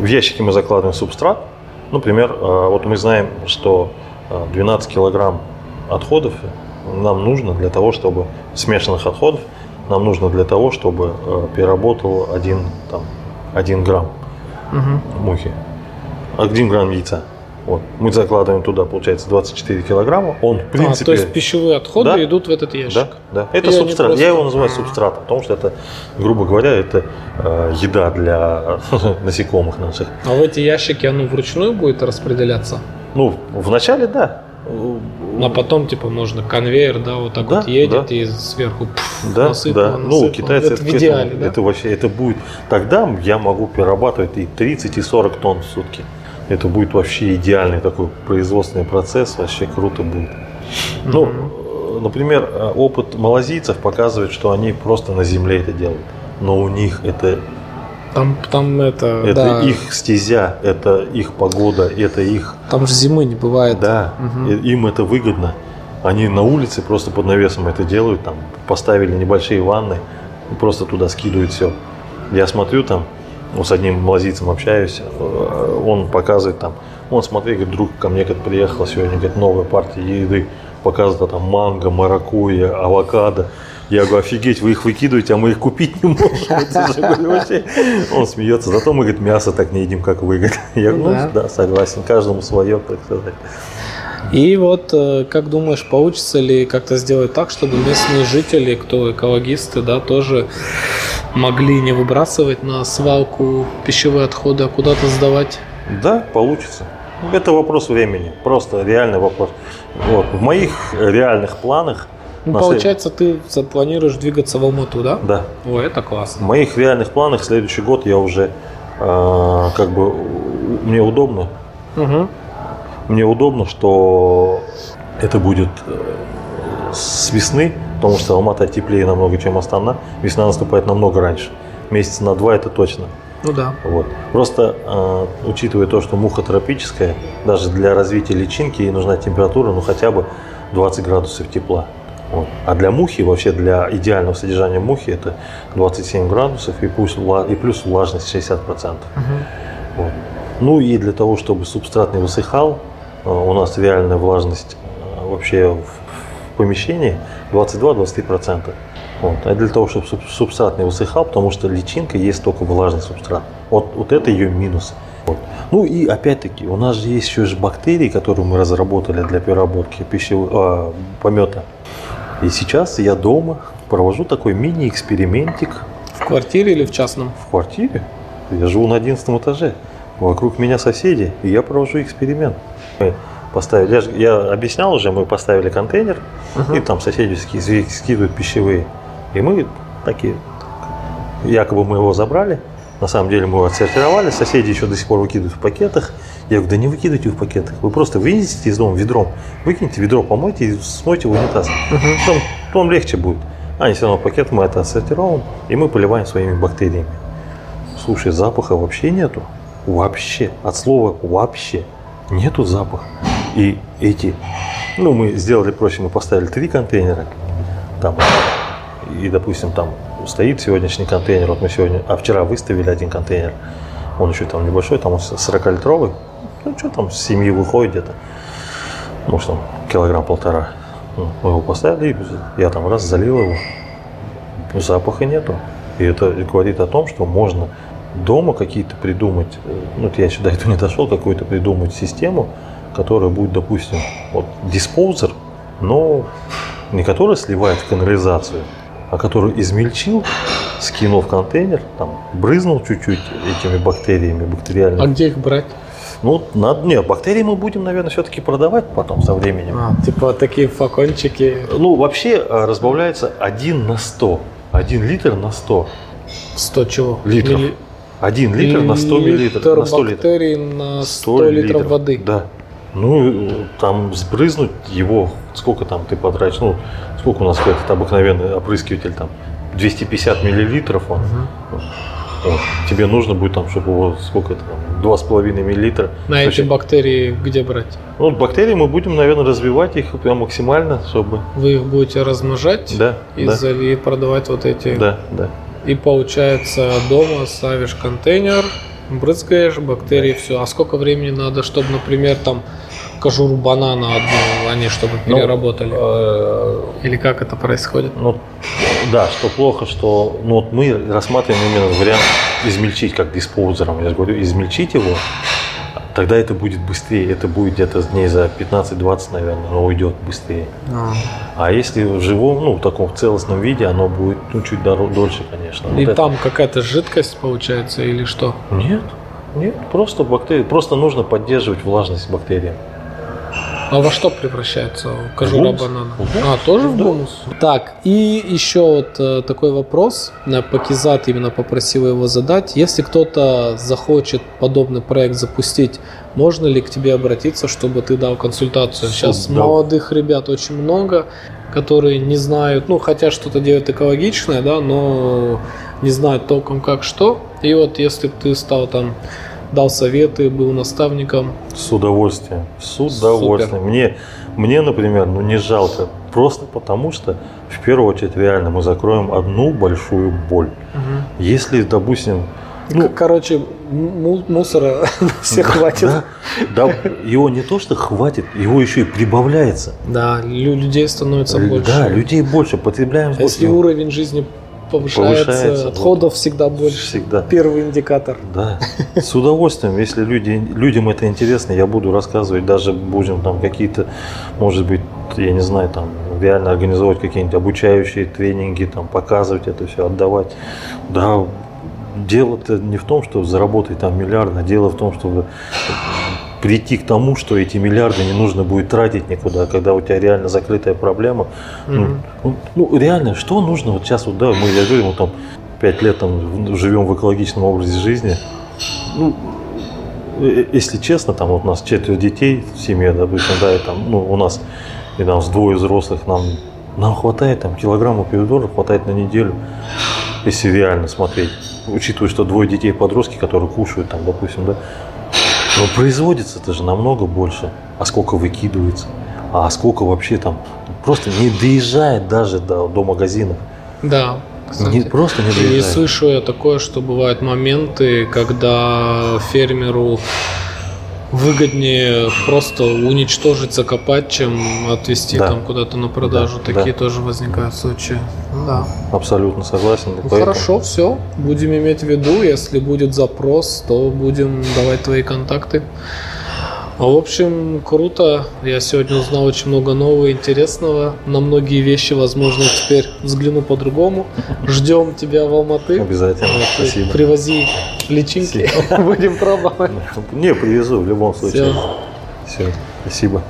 В ящики мы закладываем субстрат. Например, э, вот мы знаем, что э, 12 килограмм отходов нам нужно для того, чтобы смешанных отходов нам нужно для того, чтобы э, переработал один, там, 1 грамм Мгм. мухи. 1 грамм яйца. Вот. Мы закладываем туда, получается, 24 килограмма. Он, в принципе... А, то есть пищевые отходы Да. идут в этот ящик. Да, да. Это И субстрат. просто- Я его называю субстратом, потому что это, грубо говоря, это э, еда для [laughs] насекомых наших. А в эти ящики оно вручную будет распределяться? Ну, вначале да. А потом, типа, можно конвейер, да, вот так Да, вот едет да. и сверху пф, Да, насыпало, да. Ну, насыпало. китайцы это к идеале, этому- да? Это вообще, это будет. Тогда я могу перерабатывать и 30, и 40 тонн в сутки. Это будет вообще идеальный такой производственный процесс, вообще круто будет. Ну, э, например, э, опыт малазийцев показывает, что они просто на земле это делают. Но у них это, Там, там это, это да, их стезя, это их погода, это их там же зимы не бывает. Да, и- им это выгодно. Они на улице просто под навесом это делают, там поставили небольшие ванны, и просто туда скидывают все. Я смотрю там, ну, с одним малазийцем общаюсь, э, он показывает там, он смотри, говорит, друг ко мне говорит, приехала сегодня, говорит, новая партия еды, показывает а там манго, маракуйя, авокадо. Я говорю, офигеть, вы их выкидываете, а мы их купить не можем. [laughs] Он смеется, зато мы, говорит, мясо так не едим, как вы. [laughs] Я говорю, Да. ну да, согласен, каждому свое, так сказать. И вот, э, как думаешь, получится ли как-то сделать так, чтобы местные жители, кто экологисты, да, тоже могли не выбрасывать на свалку пищевые отходы, а куда-то сдавать? Да, получится. Это вопрос времени. Просто реальный вопрос. Вот. В моих реальных планах. Ну, на след- получается, ты запланируешь двигаться в Алмату, да? Да. О, это В классно. моих реальных планах следующий год я уже э, как бы мне удобно. Мгм. Мне удобно, что это будет э, с весны, потому что Алмата теплее намного, чем Астана. Весна наступает намного раньше. Месяца на два это точно. Ну да. Вот. Просто э, учитывая то, что муха тропическая, даже для развития личинки ей нужна температура, ну хотя бы 20 градусов тепла. Вот. А для мухи, вообще для идеального содержания мухи, это 27 градусов и, пусть, и плюс влажность 60%. Вот. Ну и для того, чтобы субстрат не высыхал, э, у нас реальная влажность э, вообще в, помещении 22-23%. Вот. А для того, чтобы суб- субстрат не высыхал, потому что личинка есть только влажный субстрат. Вот, вот это ее минус. Вот. Ну и опять-таки, у нас же есть еще же бактерии, которые мы разработали для переработки пищевого а, помета. И сейчас я дома провожу такой мини-экспериментик В квартире или в частном? в квартире. Я живу на 11 этаже. Вокруг меня соседи, и я провожу эксперимент. Мы поставили, я, ж- я объяснял уже, мы поставили контейнер, и там соседи ски- скидывают пищевые. И мы такие, якобы мы его забрали, на самом деле мы его отсортировали, соседи еще до сих пор выкидывают в пакетах. Я говорю, да не выкидывайте в пакетах, вы просто вынесите из дома ведром, выкиньте ведро, помойте и смойте в унитаз. Потом, потом легче будет. Они все равно пакет мы это отсортировываем, и мы поливаем своими бактериями. Слушай, запаха вообще нету. Вообще. От слова вообще. Нету запаха. И эти, ну, мы сделали проще, мы поставили три контейнера. Там, и, допустим, там стоит сегодняшний контейнер, вот мы сегодня, а вчера выставили один контейнер, он еще там небольшой, там он 40-литровый, ну, что там, с семьи выходит где-то, может, там килограмм полтора. Ну, Мы его поставили, я там раз залил его, запаха нету. И это говорит о том, что можно дома какие-то придумать, э, ну, я еще до этого не дошел, какую-то придумать систему, которая будет, допустим, вот диспоузер, но не которая сливает канализацию, а который измельчил, скинул в контейнер, там, брызнул чуть-чуть этими бактериями, бактериальными. А где их брать? Ну, надо, нет, бактерии мы будем, наверное, все-таки продавать потом со временем. А, типа такие флакончики. Ну, вообще э, разбавляется 1 на 100. Один литр на 100. 100 чего? Литров. Милли- Один литр на 100 миллилитров. Литр На 100 литров. бактерий на 100, литров, воды. Да. Ну, там сбрызнуть его, сколько там ты потратишь, ну, сколько у нас этот обыкновенный опрыскиватель там, 250 миллилитров он. Вот. Тебе нужно будет там, чтобы его, сколько это там, 2,5 миллилитра. На эти бактерии где брать? Ну, бактерии мы будем, наверное, развивать их прям максимально, чтобы... Вы их будете размножать Да, и, да, за- и продавать вот эти. да, да. И получается дома ставишь контейнер, брызгаешь, бактерии, все. А сколько времени надо, чтобы, например, там кожуру банана одну, они чтобы Ну, переработали? э, Или как это происходит? Ну, да, что плохо, что ну, вот мы рассматриваем именно вариант измельчить как диспоузером. Я же говорю, измельчить его, тогда это будет быстрее. Это будет где-то дней за 15-20, наверное, оно уйдет быстрее. А. А если в живом, ну, в таком в целостном виде, оно будет ну, чуть дольше, конечно. И Вот это- там какая-то жидкость получается или что? Нет, нет, просто бактерии. Просто нужно поддерживать влажность бактерий. А во что превращается кожура банана? Гумус. А, тоже в гумус? Так, и еще вот э, такой вопрос. Э, Пакизат именно попросил его задать. Если кто-то захочет подобный проект запустить, можно ли к тебе обратиться, чтобы ты дал консультацию? Сейчас Да. молодых ребят очень много, которые не знают, ну, хотят что-то делать экологичное, да, но не знают толком как что. И вот если бы ты стал там дал советы, был наставником, С удовольствием. С удовольствием. Мне, мне, например, ну не жалко. Просто потому что, в первую очередь, реально мы закроем одну большую боль. Если, допустим, ну, Короче, му- мусора [laughs] все да, хватит. Да, да, его не то, что хватит, его еще и прибавляется. Да, лю- людей становится больше. Да, людей больше, потребляем А Если больше. уровень жизни повышается, Повышается, отходов всегда больше. Всегда. Первый индикатор. Да, с удовольствием, если люди, людям это интересно, я буду рассказывать, даже будем там какие-то, может быть, я не знаю, там реально организовывать какие-нибудь обучающие тренинги, там показывать это все, отдавать. Да, дело-то не в том, чтобы заработать там миллиард, а дело в том, чтобы прийти к тому, что эти миллиарды не нужно будет тратить никуда, когда у тебя реально закрытая проблема. Ну, Мгм. ну, ну, реально, что нужно вот сейчас вот, да, мы, я говорю, мы там пять лет там живем в экологичном образе жизни. Ну, э, если честно, там вот у нас четверо детей в семье, допустим, да, и там, ну, у нас и нас двое взрослых, нам, нам хватает там килограмма помидоров, хватает на неделю, если реально смотреть, учитывая, что двое детей подростки, которые кушают там, допустим, да, но производится это же намного больше, а сколько выкидывается, а сколько вообще там, просто не доезжает даже до, до магазинов, Да. кстати. не, просто не И доезжает. слышу я такое, что бывают моменты, когда фермеру выгоднее просто уничтожить, закопать, чем отвезти Да. там куда-то на продажу. Да, Такие да. тоже возникают случаи. Да. Абсолютно согласен. Ну, поэтому- Хорошо, все. Будем иметь в виду, если будет запрос, то будем давать твои контакты. А, В общем, круто. Я сегодня узнал очень много нового, интересного. На многие вещи, возможно, теперь взгляну по-другому. Ждем тебя в Алматы. Обязательно. Вот, Спасибо. Привози личинки. [laughs] Будем пробовать. Не, привезу в любом случае. Всё. Все. Спасибо.